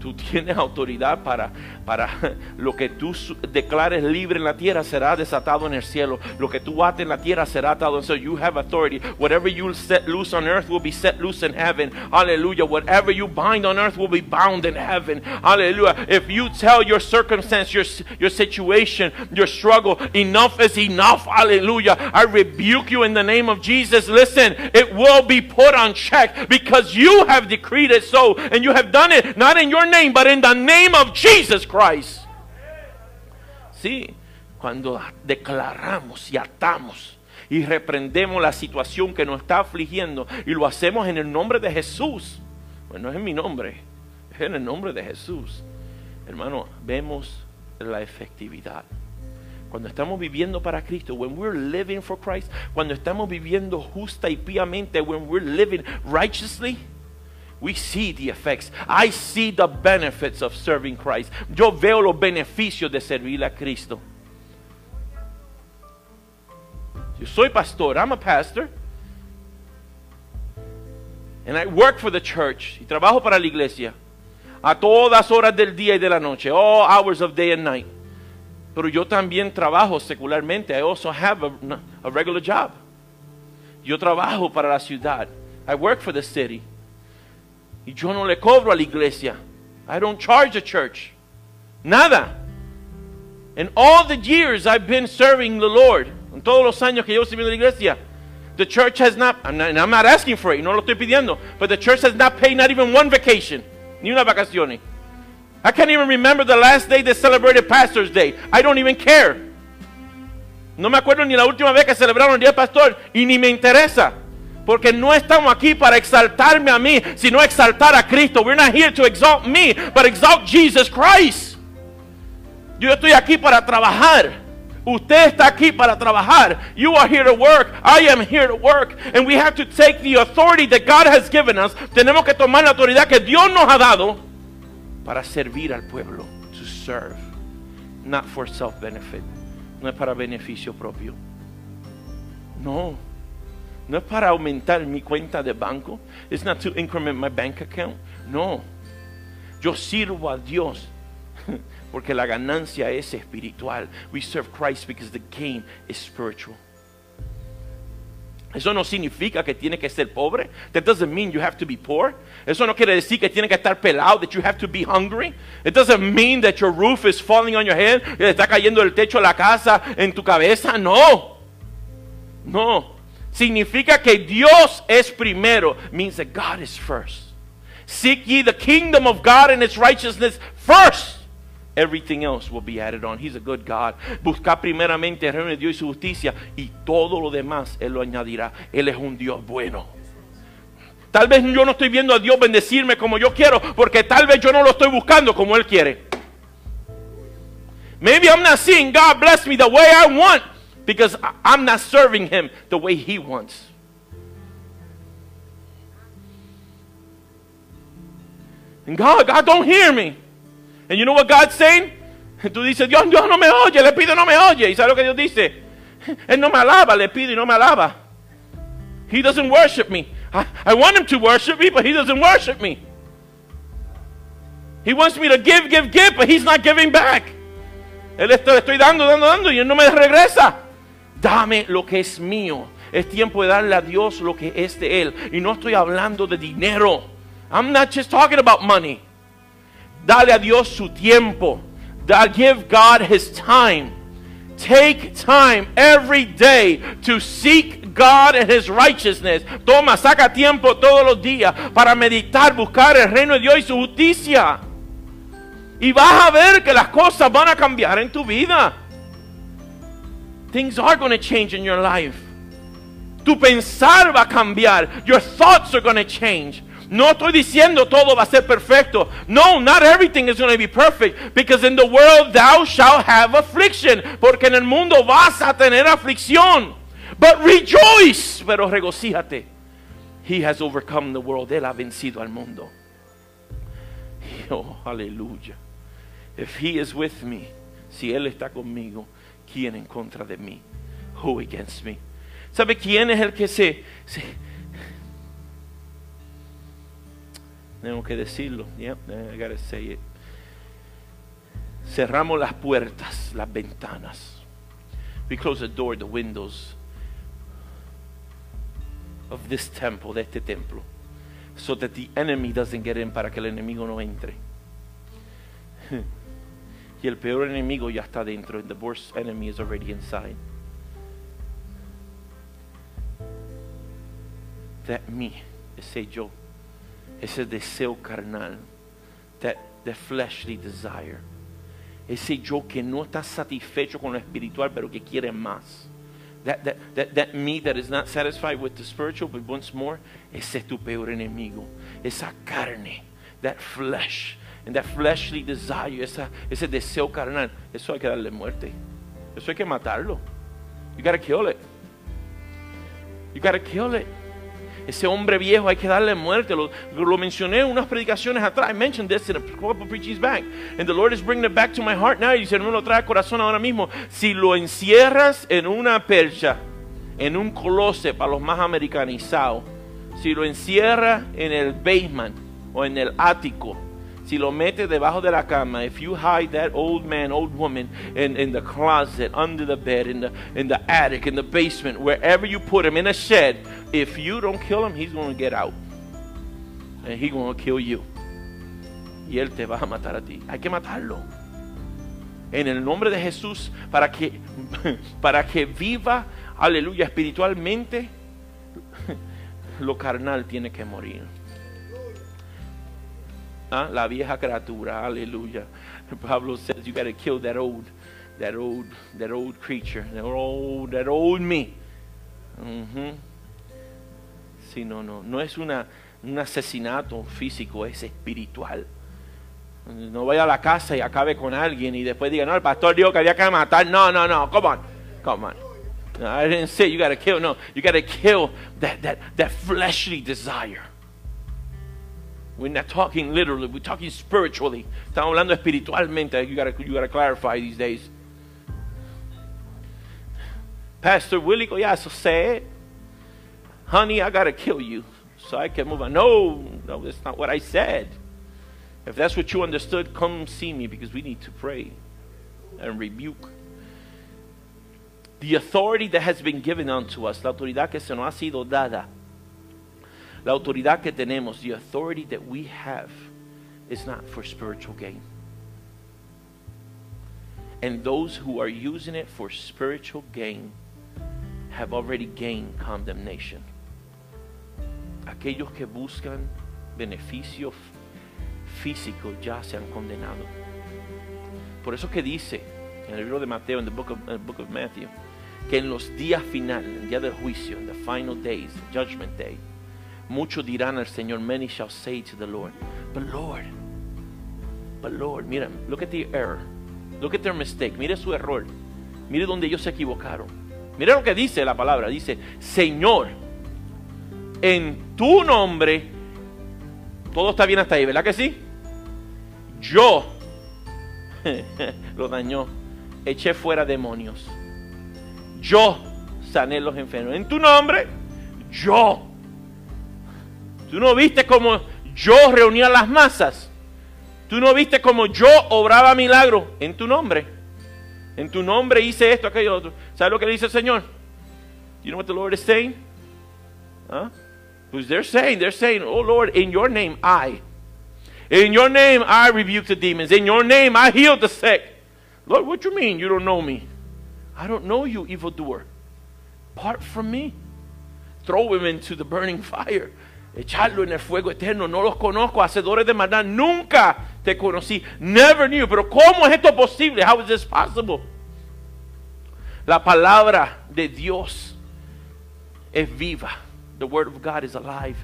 Tú tienes autoridad para, para lo que tú declares libre en la tierra será desatado en el cielo. Lo que tú ates en la tierra será atado en el. You have authority. Whatever you set loose on earth will be set loose in heaven. Hallelujah. Whatever you bind on earth will be bound in heaven. Hallelujah. If you tell your circumstance, your, your situation, your struggle, enough is enough. Hallelujah. I rebuke you in the name of Jesus. Listen, it will be put on check because you have decreed it so and you have done it not in your name, but in the name of Jesus Christ. Sí, cuando declaramos y atamos y reprendemos la situación que nos está afligiendo y lo hacemos en el nombre de Jesús, pues no es en mi nombre, es en el nombre de Jesús. Hermano, vemos la efectividad. Cuando estamos viviendo para Cristo, when we're living for Christ, cuando estamos viviendo justa y piamente, when we're living righteously, we see the effects. I see the benefits of serving Christ. Yo veo los beneficios de servir a Cristo. Yo soy pastor. I'm a pastor. And I work for the church. Y trabajo para la iglesia. A todas horas del día y de la noche. All hours of day and night. Pero yo también trabajo secularmente. I also have a, a regular job. Yo trabajo para la ciudad. I work for the city. Y yo no le cobro a la iglesia. I don't charge the church. Nada. In all the years I've been serving the Lord, en todos los años que yo llevo sirviendo la iglesia, the church has not, I'm not, I'm not asking for it, no lo estoy pidiendo, but the church has not paid not even one vacation, ni una vacación. I can't even remember the last day they celebrated Pastor's Day. I don't even care. No me acuerdo ni la última vez que celebraron el Día Pastor y ni me interesa. Porque no estamos aquí para exaltarme a mí, sino exaltar a Cristo. We're not here to exalt me, but exalt Jesus Christ. Yo estoy aquí para trabajar. Usted está aquí para trabajar. You are here to work. I am here to work. And we have to take the authority that God has given us. Tenemos que tomar la autoridad que Dios nos ha dado para servir al pueblo. To serve. Not for self benefit. No es para beneficio propio. No. No es para aumentar mi cuenta de banco. It's not to increment my bank account. No. Yo sirvo a Dios [LAUGHS] porque la ganancia es espiritual. We serve Christ because the gain is spiritual. Eso no significa que tiene que ser pobre. That doesn't mean you have to be poor. Eso no quiere decir que tiene que estar pelado, that you have to be hungry. It doesn't mean that your roof is falling on your head, que está cayendo el techo de la casa en tu cabeza. No. No. Significa que Dios es primero. Means that God is first. Seek ye the kingdom of God and its righteousness first. Everything else will be added on. He's a good God. Busca primeramente el reino de Dios y su justicia y todo lo demás Él lo añadirá. Él es un Dios bueno. Tal vez yo no estoy viendo a Dios bendecirme como yo quiero porque tal vez yo no lo estoy buscando como Él quiere. Maybe I'm not seeing God bless me the way I want because I'm not serving Him the way He wants. And God, God don't hear me. And you know what God's saying? [LAUGHS] Tú dices, Dios, Dios no me oye, le pido no me oye. ¿Y sabes lo que Dios dice? [LAUGHS] Él no me alaba, le pido y no me alaba. He doesn't worship me. I, I want him to worship me, but he doesn't worship me. He wants me to give, give, give, but he's not giving back. Él estoy dando, dando, dando y él no me regresa. Dame lo que es mío. Es tiempo de darle a Dios lo que es de él. Y no estoy hablando de dinero. I'm not just talking about money. Dale a Dios su tiempo. Give God his time. Take time every day to seek God and his righteousness. Toma, saca tiempo todos los días para meditar, buscar el reino de Dios y su justicia. Y vas a ver que las cosas van a cambiar en tu vida. Things are going to change in your life. Tu pensar va a cambiar. Your thoughts are going to change. No estoy diciendo todo va a ser perfecto. No, not everything is going to be perfect. Because in the world thou shalt have affliction. Porque en el mundo vas a tener aflicción. But rejoice. Pero regocíjate. He has overcome the world. Él ha vencido al mundo. [LAUGHS] Oh, aleluya. If he is with me, si él está conmigo, ¿quién en contra de mí? Who against me? ¿Sabe quién es el que se, se Tengo que decirlo. Yep, I gotta say it. Cerramos las puertas, las ventanas. We close the door, the windows of this temple, de este templo, so that the enemy doesn't get in, para que el enemigo no entre. [LAUGHS] Y el peor enemigo ya está dentro. The worst enemy is already inside. That me, ese yo, ese deseo carnal, that the fleshly desire, ese yo que no está satisfecho con lo espiritual, pero que quiere más. That, that, that, that me that is not satisfied with the spiritual, but wants more, ese es tu peor enemigo. Esa carne, that flesh, and that fleshly desire, ese deseo carnal, eso hay que darle muerte. Eso hay que matarlo. You gotta kill it. You gotta kill it. Ese hombre viejo hay que darle muerte. Lo, mencioné en unas predicaciones atrás. I mentioned this in a couple of preachings back. And the Lord is bringing it back to my heart now. Y se me lo trae corazón ahora mismo. Si lo encierras en una percha, en un closet para los más americanizados, si lo encierras en el basement o en el ático, si lo metes debajo de la cama, if you hide that old man, old woman in, in the closet, under the bed, in the, in the attic, in the basement, wherever you put him, in a shed, if you don't kill him, he's going to get out. And he's going to kill you. Y él te va a matar a ti. Hay que matarlo. En el nombre de Jesús, para que, [LAUGHS] para que viva, aleluya, espiritualmente, [LAUGHS] lo carnal tiene que morir. ¿Ah? La vieja criatura, aleluya. Pablo says you got to kill that old, that old, that old creature, that old, that old me. Ujú. Sí, no, no, no es una, un asesinato físico, es espiritual. No vaya a la casa y acabe con alguien y después diga, no, el pastor dijo que había que matar. No, no, no, come on, come on. No, I didn't say you got to kill. No, you got to kill that, that, that fleshly desire. We're not talking literally, we're talking spiritually. Estamos hablando espiritualmente. You gotta, you gotta clarify these days. Pastor Willie Collazo said, honey, I got to kill you so I can move on. No, no, that's not what I said. If that's what you understood, come see me because we need to pray and rebuke. The authority that has been given unto us, la autoridad que se nos ha sido dada, la autoridad que tenemos, the authority that we have, is not for spiritual gain. And those who are using it for spiritual gain have already gained condemnation. Aquellos que buscan beneficios físicos ya se han condenado. Por eso que dice en el libro de Mateo, en the book in the book of Matthew, que en los días finales, en el día del juicio, the final days, judgment day, muchos dirán al Señor, many shall say to the Lord, but Lord, but Lord, mira, look at the error, look at their mistake, mire su error, mire donde ellos se equivocaron. Mire lo que dice la palabra, dice, Señor, en tu nombre, todo está bien hasta ahí, ¿verdad que sí? Yo [LAUGHS] lo dañó, eché fuera demonios. Yo sané los enfermos. En tu nombre, yo. Tú no viste como yo reunía las masas. Tú no viste como yo obraba milagros en tu nombre. En tu nombre hice esto, aquello, otro. ¿Sabes lo que dice el Señor? You know what the Lord is saying? Huh? Pues they're saying, they're saying, oh Lord, in your name I. In your name I rebuke the demons. In your name I heal the sick. Lord, what you mean you don't know me? I don't know you, evildoer. Part from me. Throw him into the burning fire. Echarlo en el fuego eterno. No los conozco, hacedores de maldad. Nunca te conocí. Never knew. Pero ¿cómo es esto posible? How is this possible? La palabra de Dios es viva. The word of God is alive.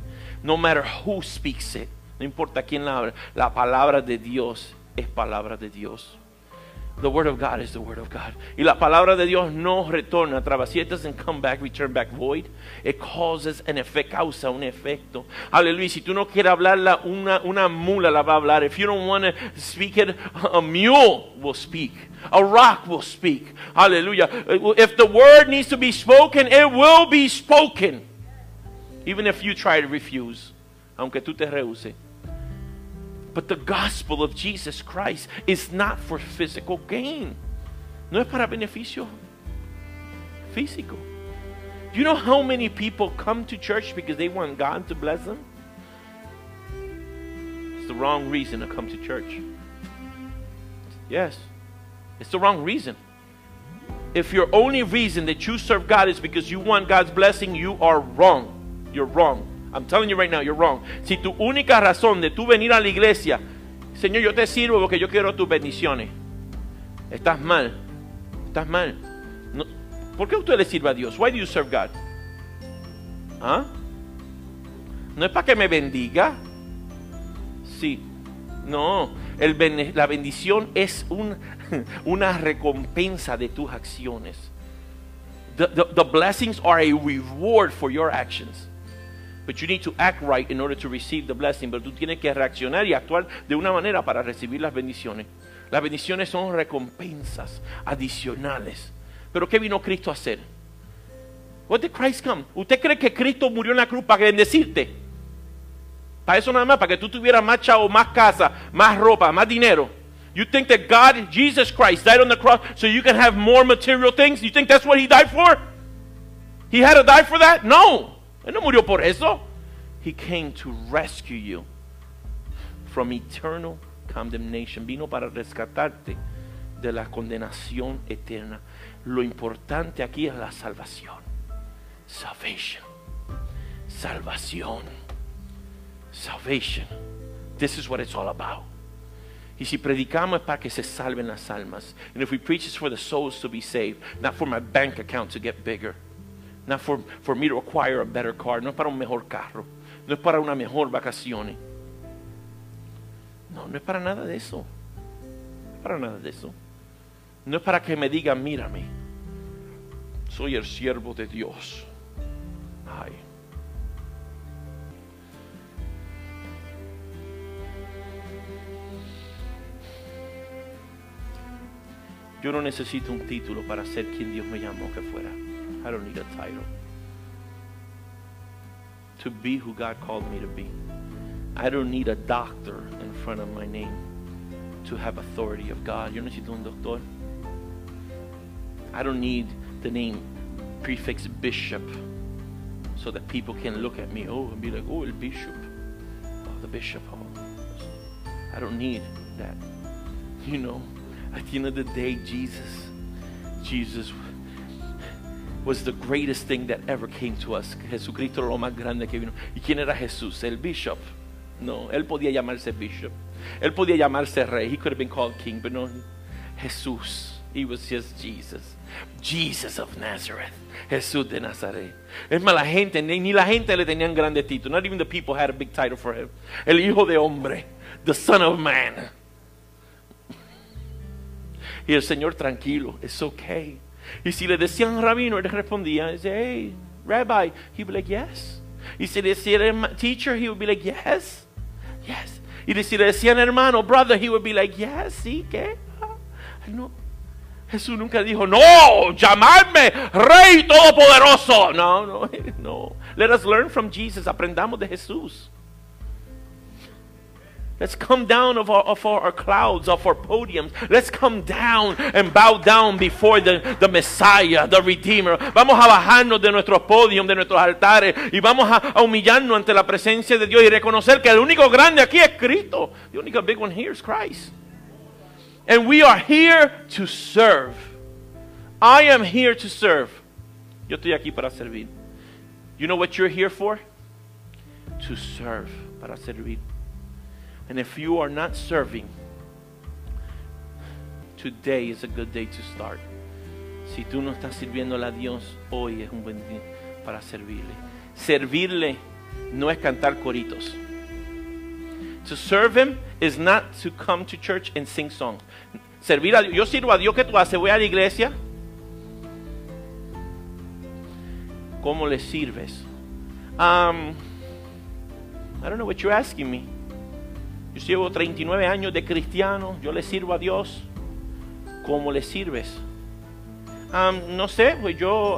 No matter who speaks it. No importa quién la habla. La palabra de Dios es palabra de Dios. The word of God is the word of God. Y la palabra de Dios no retorna atrás. It doesn't come back, return back void. It causes an effect, causa un efecto. Aleluya. Si tú no quieres hablarla, una, una mula la va a hablar. If you don't want to speak it, a mule will speak. A rock will speak. Hallelujah. If the word needs to be spoken, it will be spoken. Even if you try to refuse. Aunque tú te rehuses. But the gospel of Jesus Christ is not for physical gain. No es para beneficio físico. Do you know how many people come to church because they want God to bless them? It's the wrong reason to come to church. Yes, it's the wrong reason. If your only reason that you serve God is because you want God's blessing, you are wrong. You're wrong. I'm telling you right now, you're wrong. Si tu única razón de tú venir a la iglesia, Señor, yo te sirvo porque yo quiero tus bendiciones. Estás mal. Estás mal. No, ¿Por qué usted le sirve a Dios? Why do you serve God? ¿Ah? No es para que me bendiga. Sí. No. El la bendición es un- [LAUGHS] una recompensa de tus acciones. The blessings are a reward for your actions. But you need to act right in order to receive the blessing. Pero tú tienes que reaccionar y actuar de una manera para recibir las bendiciones. Las bendiciones son recompensas adicionales. Pero ¿qué vino Cristo a hacer? What did Christ come? ¿Usted cree que Cristo murió en la cruz para bendecirte? Para eso nada más, para que tú tuvieras más chavo, más casa, más ropa, más dinero. You think that God, Jesus Christ, died on the cross so you can have more material things? You think that's what he died for? He had to die for that? No. Él no murió por eso. He came to rescue you from eternal condemnation. Vino para rescatarte de la condenación eterna. Lo importante aquí es la salvación. Salvation. Salvación. Salvation. This is what it's all about. Y si predicamos es para que se salven las almas. And if we preach it's for the souls to be saved, not for my bank account to get bigger. Not for, me to acquire a better car. No es para un mejor carro. No es para una mejor vacaciones. No, no es para nada de eso. No es para nada de eso. No es para que me digan, mírame. Soy el siervo de Dios. Ay. Yo no necesito un título para ser quien Dios me llamó que fuera. I don't need a title. to be who God called me to be. I don't need a doctor in front of my name to have authority of God. Yo necesito un doctor. I don't need the name prefix bishop so that people can look at me, oh, and be like, oh, el bishop. Oh, the bishop. Oh. I don't need that. You know, at the end of the day, Jesus, Jesus was the greatest thing that ever came to us. Jesucristo era lo más grande que vino. ¿Y quién era Jesús? El bishop. No, él podía llamarse bishop. Él podía llamarse rey. He could have been called king, but no. Jesús. He was just Jesus. Jesus of Nazareth. Jesús de Nazaret. Es más, la gente, ni, la gente le tenían grande título. Not even the people had a big title for him. El hijo de hombre. The son of man. Y el Señor tranquilo. It's okay. Y si le decían rabino, él respondía, hey, rabbi, he'd be like, yes. Y si le decían teacher, he would be like, yes, yes. Y si le decían hermano, brother, he would be like, yes, sí, ¿qué? No. Jesús nunca dijo, no, llamadme Rey Todopoderoso. No, no, [LAUGHS] no. Let us learn from Jesus. Aprendamos de Jesús. Let's come down of our, of our clouds, of our podiums. Let's come down and bow down before the, the Messiah, the Redeemer. Vamos a bajarnos de nuestros podiums, de nuestros altares y vamos a, a humillarnos ante la presencia de Dios y reconocer que el único grande aquí es Cristo. The only big one here is Christ. And we are here to serve. I am here to serve. Yo estoy aquí para servir. You know what you're here for? To serve, para servir. And if you are not serving, today is a good day to start. Si tú no estás sirviéndole a Dios, hoy es un buen día para servirle. Servirle no es cantar coritos. To serve Him is not to come to church and sing songs. Servir a Dios. Yo sirvo a Dios que tú haces. Voy a la iglesia. ¿Cómo le sirves? Um, I don't know what you're asking me. Yo llevo 39 años de cristiano. Yo le sirvo a Dios. ¿Cómo le sirves? No sé, pues yo,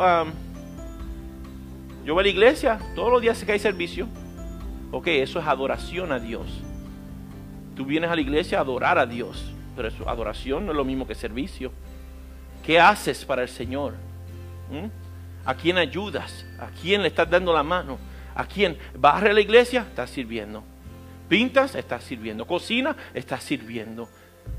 yo voy a la iglesia todos los días que hay servicio. Ok, eso es adoración a Dios. Tú vienes a la iglesia a adorar a Dios, pero eso, adoración no es lo mismo que servicio. ¿Qué haces para el Señor? ¿Mm? ¿A quién ayudas? ¿A quién le estás dando la mano? ¿A quién? ¿Barre la iglesia? Estás sirviendo. ¿Pintas? Estás sirviendo. ¿Cocina? Estás sirviendo.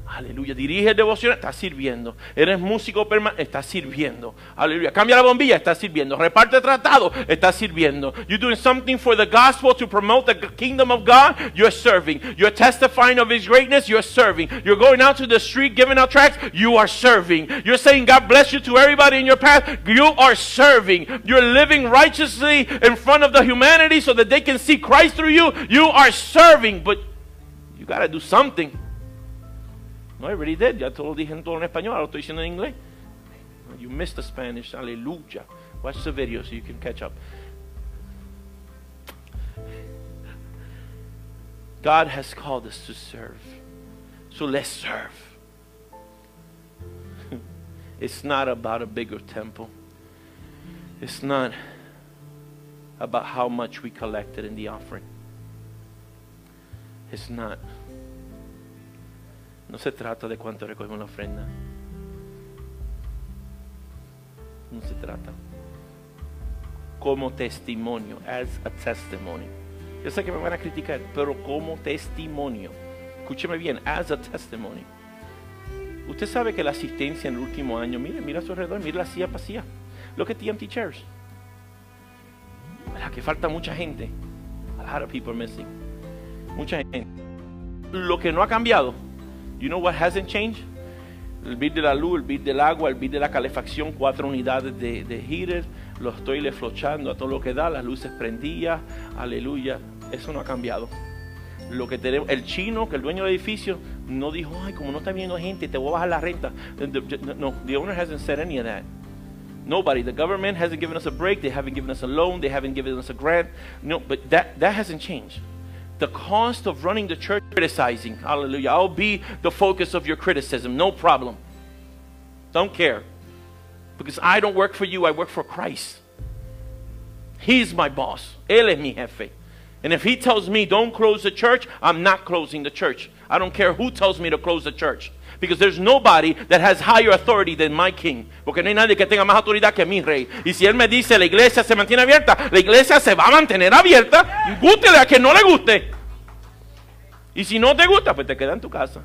Aleluya. Dirige devoción, estás sirviendo. Eres músico permanente, estás sirviendo. Aleluya. Cambia la bombilla, estás sirviendo. Reparte tratado, estás sirviendo. You're doing something for the gospel to promote the kingdom of God, you're serving. You're testifying of his greatness, you're serving. You're going out to the street giving out tracts, you are serving. You're saying God bless you to everybody in your path, you are serving. You're living righteously in front of the humanity so that they can see Christ through you, you are serving. But you got to do something. No, I already did. Ya te lo dije en todo en español, ahora estoy diciendo en inglés. You missed the Spanish. Aleluya. Watch the video so you can catch up. God has called us to serve. So let's serve. [LAUGHS] it's not about a bigger temple. It's not about how much we collected in the offering. It's not. No se trata de cuánto recogemos la ofrenda. No se trata. Como testimonio, as a testimony. Yo sé que me van a criticar, pero como testimonio. Escúcheme bien, as a testimony. Usted sabe que la asistencia en el último año, mire, mira a su alrededor, mire la silla vacía. Look at the empty chairs. ¿Verdad que falta mucha gente? A lot of people missing. Mucha gente. Lo que no ha cambiado You know what hasn't changed? El bill de la luz, el bill del agua, el bill de la calefacción, cuatro unidades de, de heater, los estoy flochando a todo lo que da, las luces prendidas, aleluya. Eso no ha cambiado. Lo que tenemos, el chino, que el dueño del edificio, no dijo, ay, como no está viendo gente, te voy a bajar la renta. No, the owner hasn't said any of that. Nobody. The government hasn't given us a break. They haven't given us a loan. They haven't given us a grant. No, but that, that hasn't changed the cost of running the church criticizing. Hallelujah. I'll be the focus of your criticism. No problem. Don't care. Because I don't work for you, I work for Christ. He's my boss. Él es mi jefe. And if he tells me don't close the church, I'm not closing the church. I don't care who tells me to close the church. Because there's nobody that has higher authority than my king. Porque no hay nadie que tenga más autoridad que mi rey. Y si él me dice la iglesia se mantiene abierta, la iglesia se va a mantener abierta. Gústele a quien no le guste. Y si no te gusta, pues te queda en tu casa.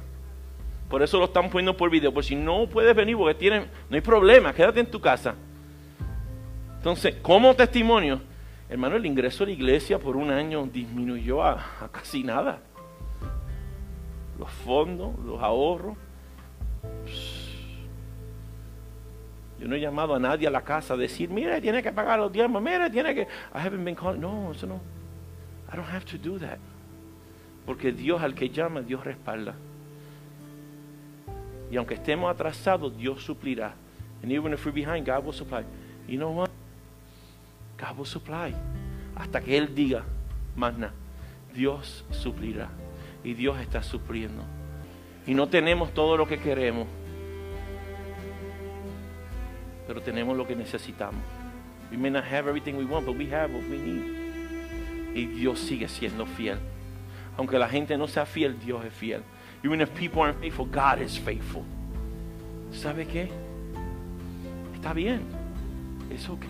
Por eso lo están poniendo por video. Por si no puedes venir porque tienen, no hay problema, quédate en tu casa. Entonces, como testimonio, hermano, el ingreso a la iglesia por un año disminuyó a casi nada. Los fondos, los ahorros. Yo no he llamado a nadie a la casa a decir, mire, tiene que pagar los diezmos, mire, tiene que... I haven't been calling. No, eso no. I don't have to do that. Porque Dios al que llama, Dios respalda. Y aunque estemos atrasados, Dios suplirá. And even if we're behind, God will supply. You know what? God will supply. Hasta que Él diga, más. Dios suplirá. Y Dios está supliendo. Y no tenemos todo lo que queremos. Pero tenemos lo que necesitamos. We may not have everything we want, but we have what we need. Y Dios sigue siendo fiel. Aunque la gente no sea fiel, Dios es fiel. Even if people aren't faithful, God is faithful. ¿Sabe qué? Está bien. Es ok.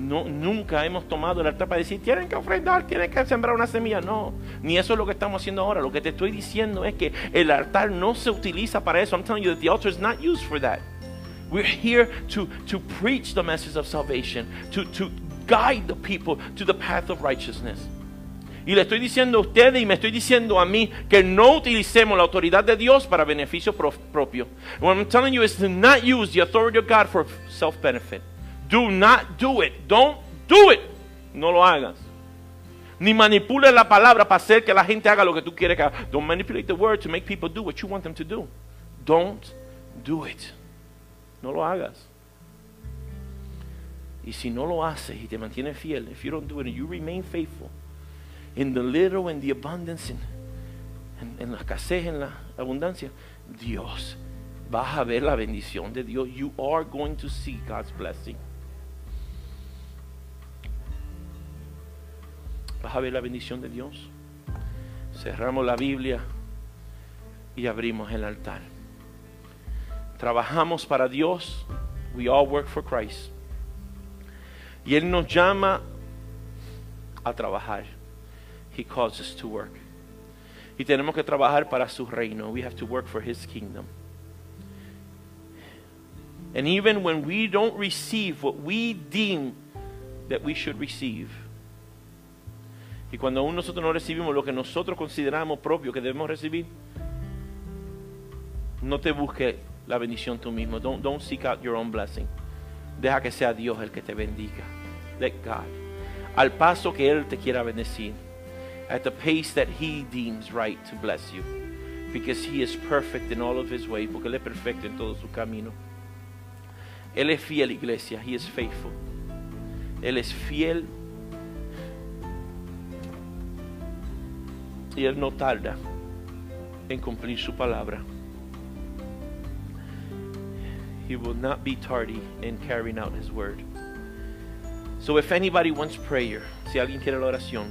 No, nunca hemos tomado el altar para decir, tienen que ofrendar, tienen que sembrar una semilla. No, ni eso es lo que estamos haciendo ahora. Lo que te estoy diciendo es que el altar no se utiliza para eso. I'm telling you that the altar is not used for that. We're here to, to preach the message of salvation, to, to guide the people to the path of righteousness. Y le estoy diciendo a ustedes y me estoy diciendo a mí que no utilicemos la autoridad de Dios para beneficio pro- propio. What I'm telling you is to not use the authority of God for self-benefit. Do not do it. Don't do it. No lo hagas. Ni manipules la palabra para hacer que la gente haga lo que tú quieres que haga. Don't manipulate the word to make people do what you want them to do. Don't do it. No lo hagas. Y si no lo haces y te mantienes fiel, if you don't do it and you remain faithful, in the little and the abundance, in, en, en la escasez, en la abundancia, Dios, vas a ver la bendición de Dios. You are going to see God's blessing. Vas a ver la bendición de Dios. Cerramos la Biblia y abrimos el altar. Trabajamos para Dios. We all work for Christ. Y Él nos llama a trabajar. He calls us to work. Y tenemos que trabajar para su reino. We have to work for His kingdom. And even when we don't receive what we deem that we should receive, y cuando aún nosotros no recibimos lo que nosotros consideramos propio que debemos recibir, no te busques la bendición tú mismo. Don't, don't seek out your own blessing. Deja que sea Dios el que te bendiga. Let God. Al paso que Él te quiera bendecir. At the pace that He deems right to bless you. Because He is perfect in all of His ways. Porque Él es perfecto en todo su camino. Él es fiel, iglesia. He is faithful. Él es fiel. Y Él no tarda en cumplir su palabra. He will not be tardy in carrying out His word. So if anybody wants prayer, si alguien quiere la oración,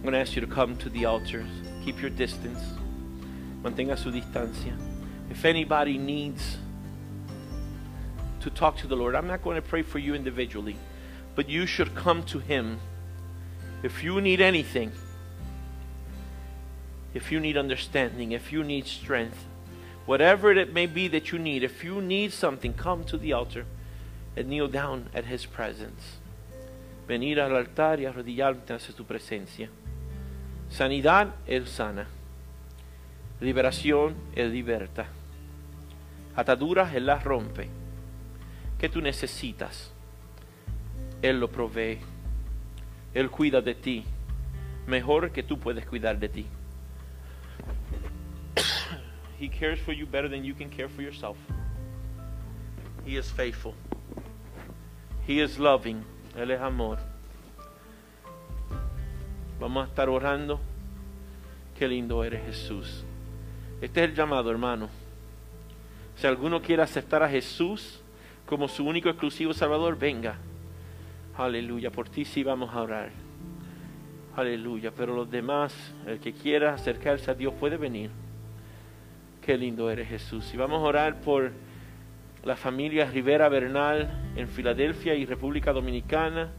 I'm going to ask you to come to the altar. Keep your distance. Mantenga su distancia. If anybody needs to talk to the Lord, I'm not going to pray for you individually, but you should come to Him. If you need anything, if you need understanding, if you need strength, whatever it may be that you need, if you need something, come to the altar and kneel down at His presence. Venir al altar y arrodillarte ante su presencia. Sanidad, Él sana. Liberación, Él liberta. Ataduras, Él las rompe. ¿Qué tú necesitas? Él lo provee. Él cuida de ti. Mejor que tú puedes cuidar de ti. He cares for you better than you can care for yourself. He is faithful. He is loving. Él es amor. Vamos a estar orando. Qué lindo eres Jesús. Este es el llamado, hermano. Si alguno quiere aceptar a Jesús como su único exclusivo Salvador, venga. Aleluya, por ti sí vamos a orar. Aleluya, pero los demás, el que quiera acercarse a Dios puede venir. Qué lindo eres Jesús. Y vamos a orar por la familia Rivera Bernal en Filadelfia y República Dominicana,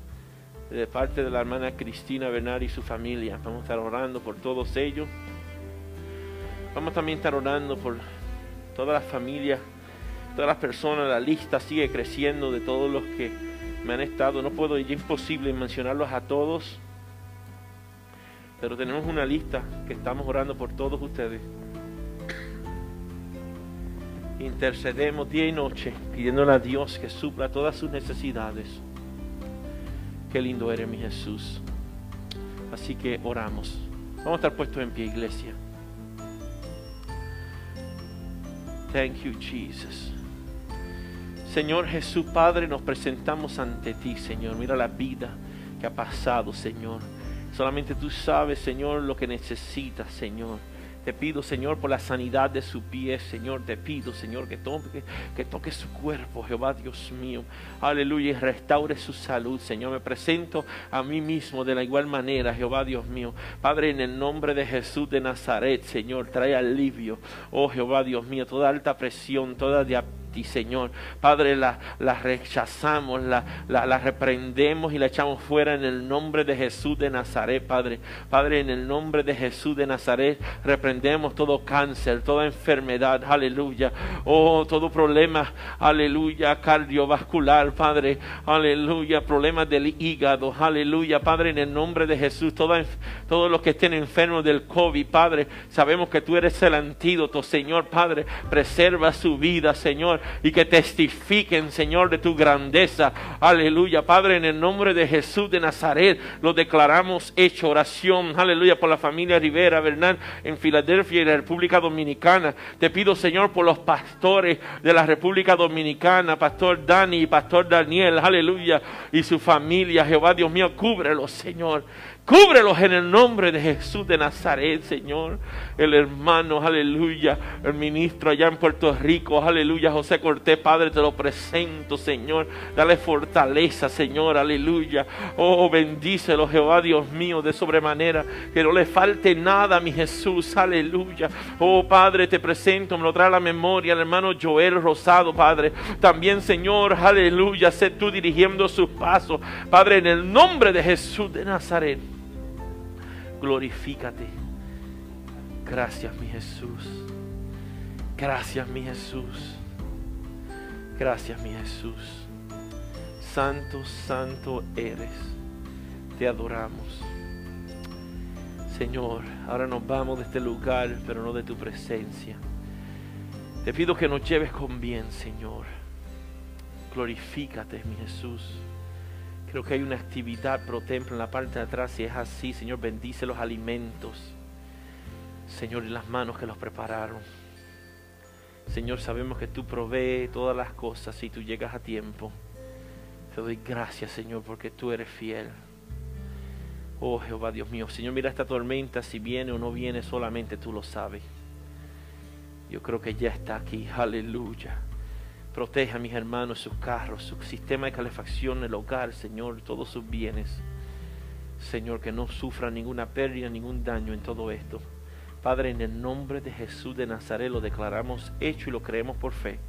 de parte de la hermana Cristina Bernal y su familia. Vamos a estar orando por todos ellos. Vamos también a estar orando por todas las familias, todas las personas. La lista sigue creciendo de todos los que me han estado. No puedo, es imposible mencionarlos a todos. Pero tenemos una lista que estamos orando por todos ustedes. Intercedemos día y noche pidiéndole a Dios que supla todas sus necesidades. Qué lindo eres mi Jesús. Así que oramos. Vamos a estar puestos en pie, iglesia. Thank you, Jesus. Señor Jesús Padre, nos presentamos ante ti, Señor. Mira la vida que ha pasado, Señor. Solamente tú sabes, Señor, lo que necesitas, Señor. Te pido, Señor, por la sanidad de su pie, Señor. Te pido, Señor, que toque, que toque su cuerpo, Jehová Dios mío. Aleluya. Y restaure su salud, Señor. Me presento a mí mismo de la igual manera, Jehová Dios mío. Padre, en el nombre de Jesús de Nazaret, Señor, trae alivio. Oh, Jehová Dios mío, toda alta presión, toda diabetes Señor. Padre, la, la rechazamos, la, la, la, reprendemos y la echamos fuera en el nombre de Jesús de Nazaret, Padre. Padre, en el nombre de Jesús de Nazaret, reprendemos todo cáncer, toda enfermedad, aleluya. Oh, todo problema, aleluya, cardiovascular, Padre, aleluya, problemas del hígado, aleluya, Padre, en el nombre de Jesús, todos los que estén enfermos del COVID, Padre, sabemos que tú eres el antídoto, Señor, Padre, preserva su vida, Señor y que testifiquen, Señor, de tu grandeza. Aleluya, Padre, en el nombre de Jesús de Nazaret, lo declaramos hecho oración. Aleluya, por la familia Rivera Bernal en Filadelfia y la República Dominicana. Te pido, Señor, por los pastores de la República Dominicana, Pastor Dani y Pastor Daniel, aleluya, y su familia. Jehová, Dios mío, cúbrelos, Señor. Cúbrelos en el nombre de Jesús de Nazaret, Señor. El hermano, aleluya. El ministro allá en Puerto Rico, aleluya. José Cortés, Padre, te lo presento, Señor. Dale fortaleza, Señor, aleluya. Oh, bendícelo, Jehová, Dios mío, de sobremanera. Que no le falte nada, mi Jesús, aleluya. Oh, Padre, te presento, me lo trae a la memoria el hermano Joel Rosado, Padre. También, Señor, aleluya. Sé tú dirigiendo sus pasos, Padre, en el nombre de Jesús de Nazaret glorifícate. Gracias, mi Jesús. Gracias, mi Jesús. Gracias, mi Jesús. Santo, santo eres. Te adoramos. Señor, ahora nos vamos de este lugar, pero no de tu presencia. Te pido que nos lleves con bien, Señor. Glorifícate, mi Jesús. Creo que hay una actividad pro templo en la parte de atrás. Si es así, Señor, bendice los alimentos. Señor, y las manos que los prepararon. Señor, sabemos que tú provees todas las cosas y tú llegas a tiempo. Te doy gracias, Señor, porque tú eres fiel. Oh Jehová, Dios mío. Señor, mira esta tormenta, si viene o no viene, solamente tú lo sabes. Yo creo que ya está aquí. Aleluya. Proteja a mis hermanos, sus carros, su sistema de calefacción, el hogar, Señor, todos sus bienes. Señor, que no sufran ninguna pérdida, ningún daño en todo esto. Padre, en el nombre de Jesús de Nazaret lo declaramos hecho y lo creemos por fe.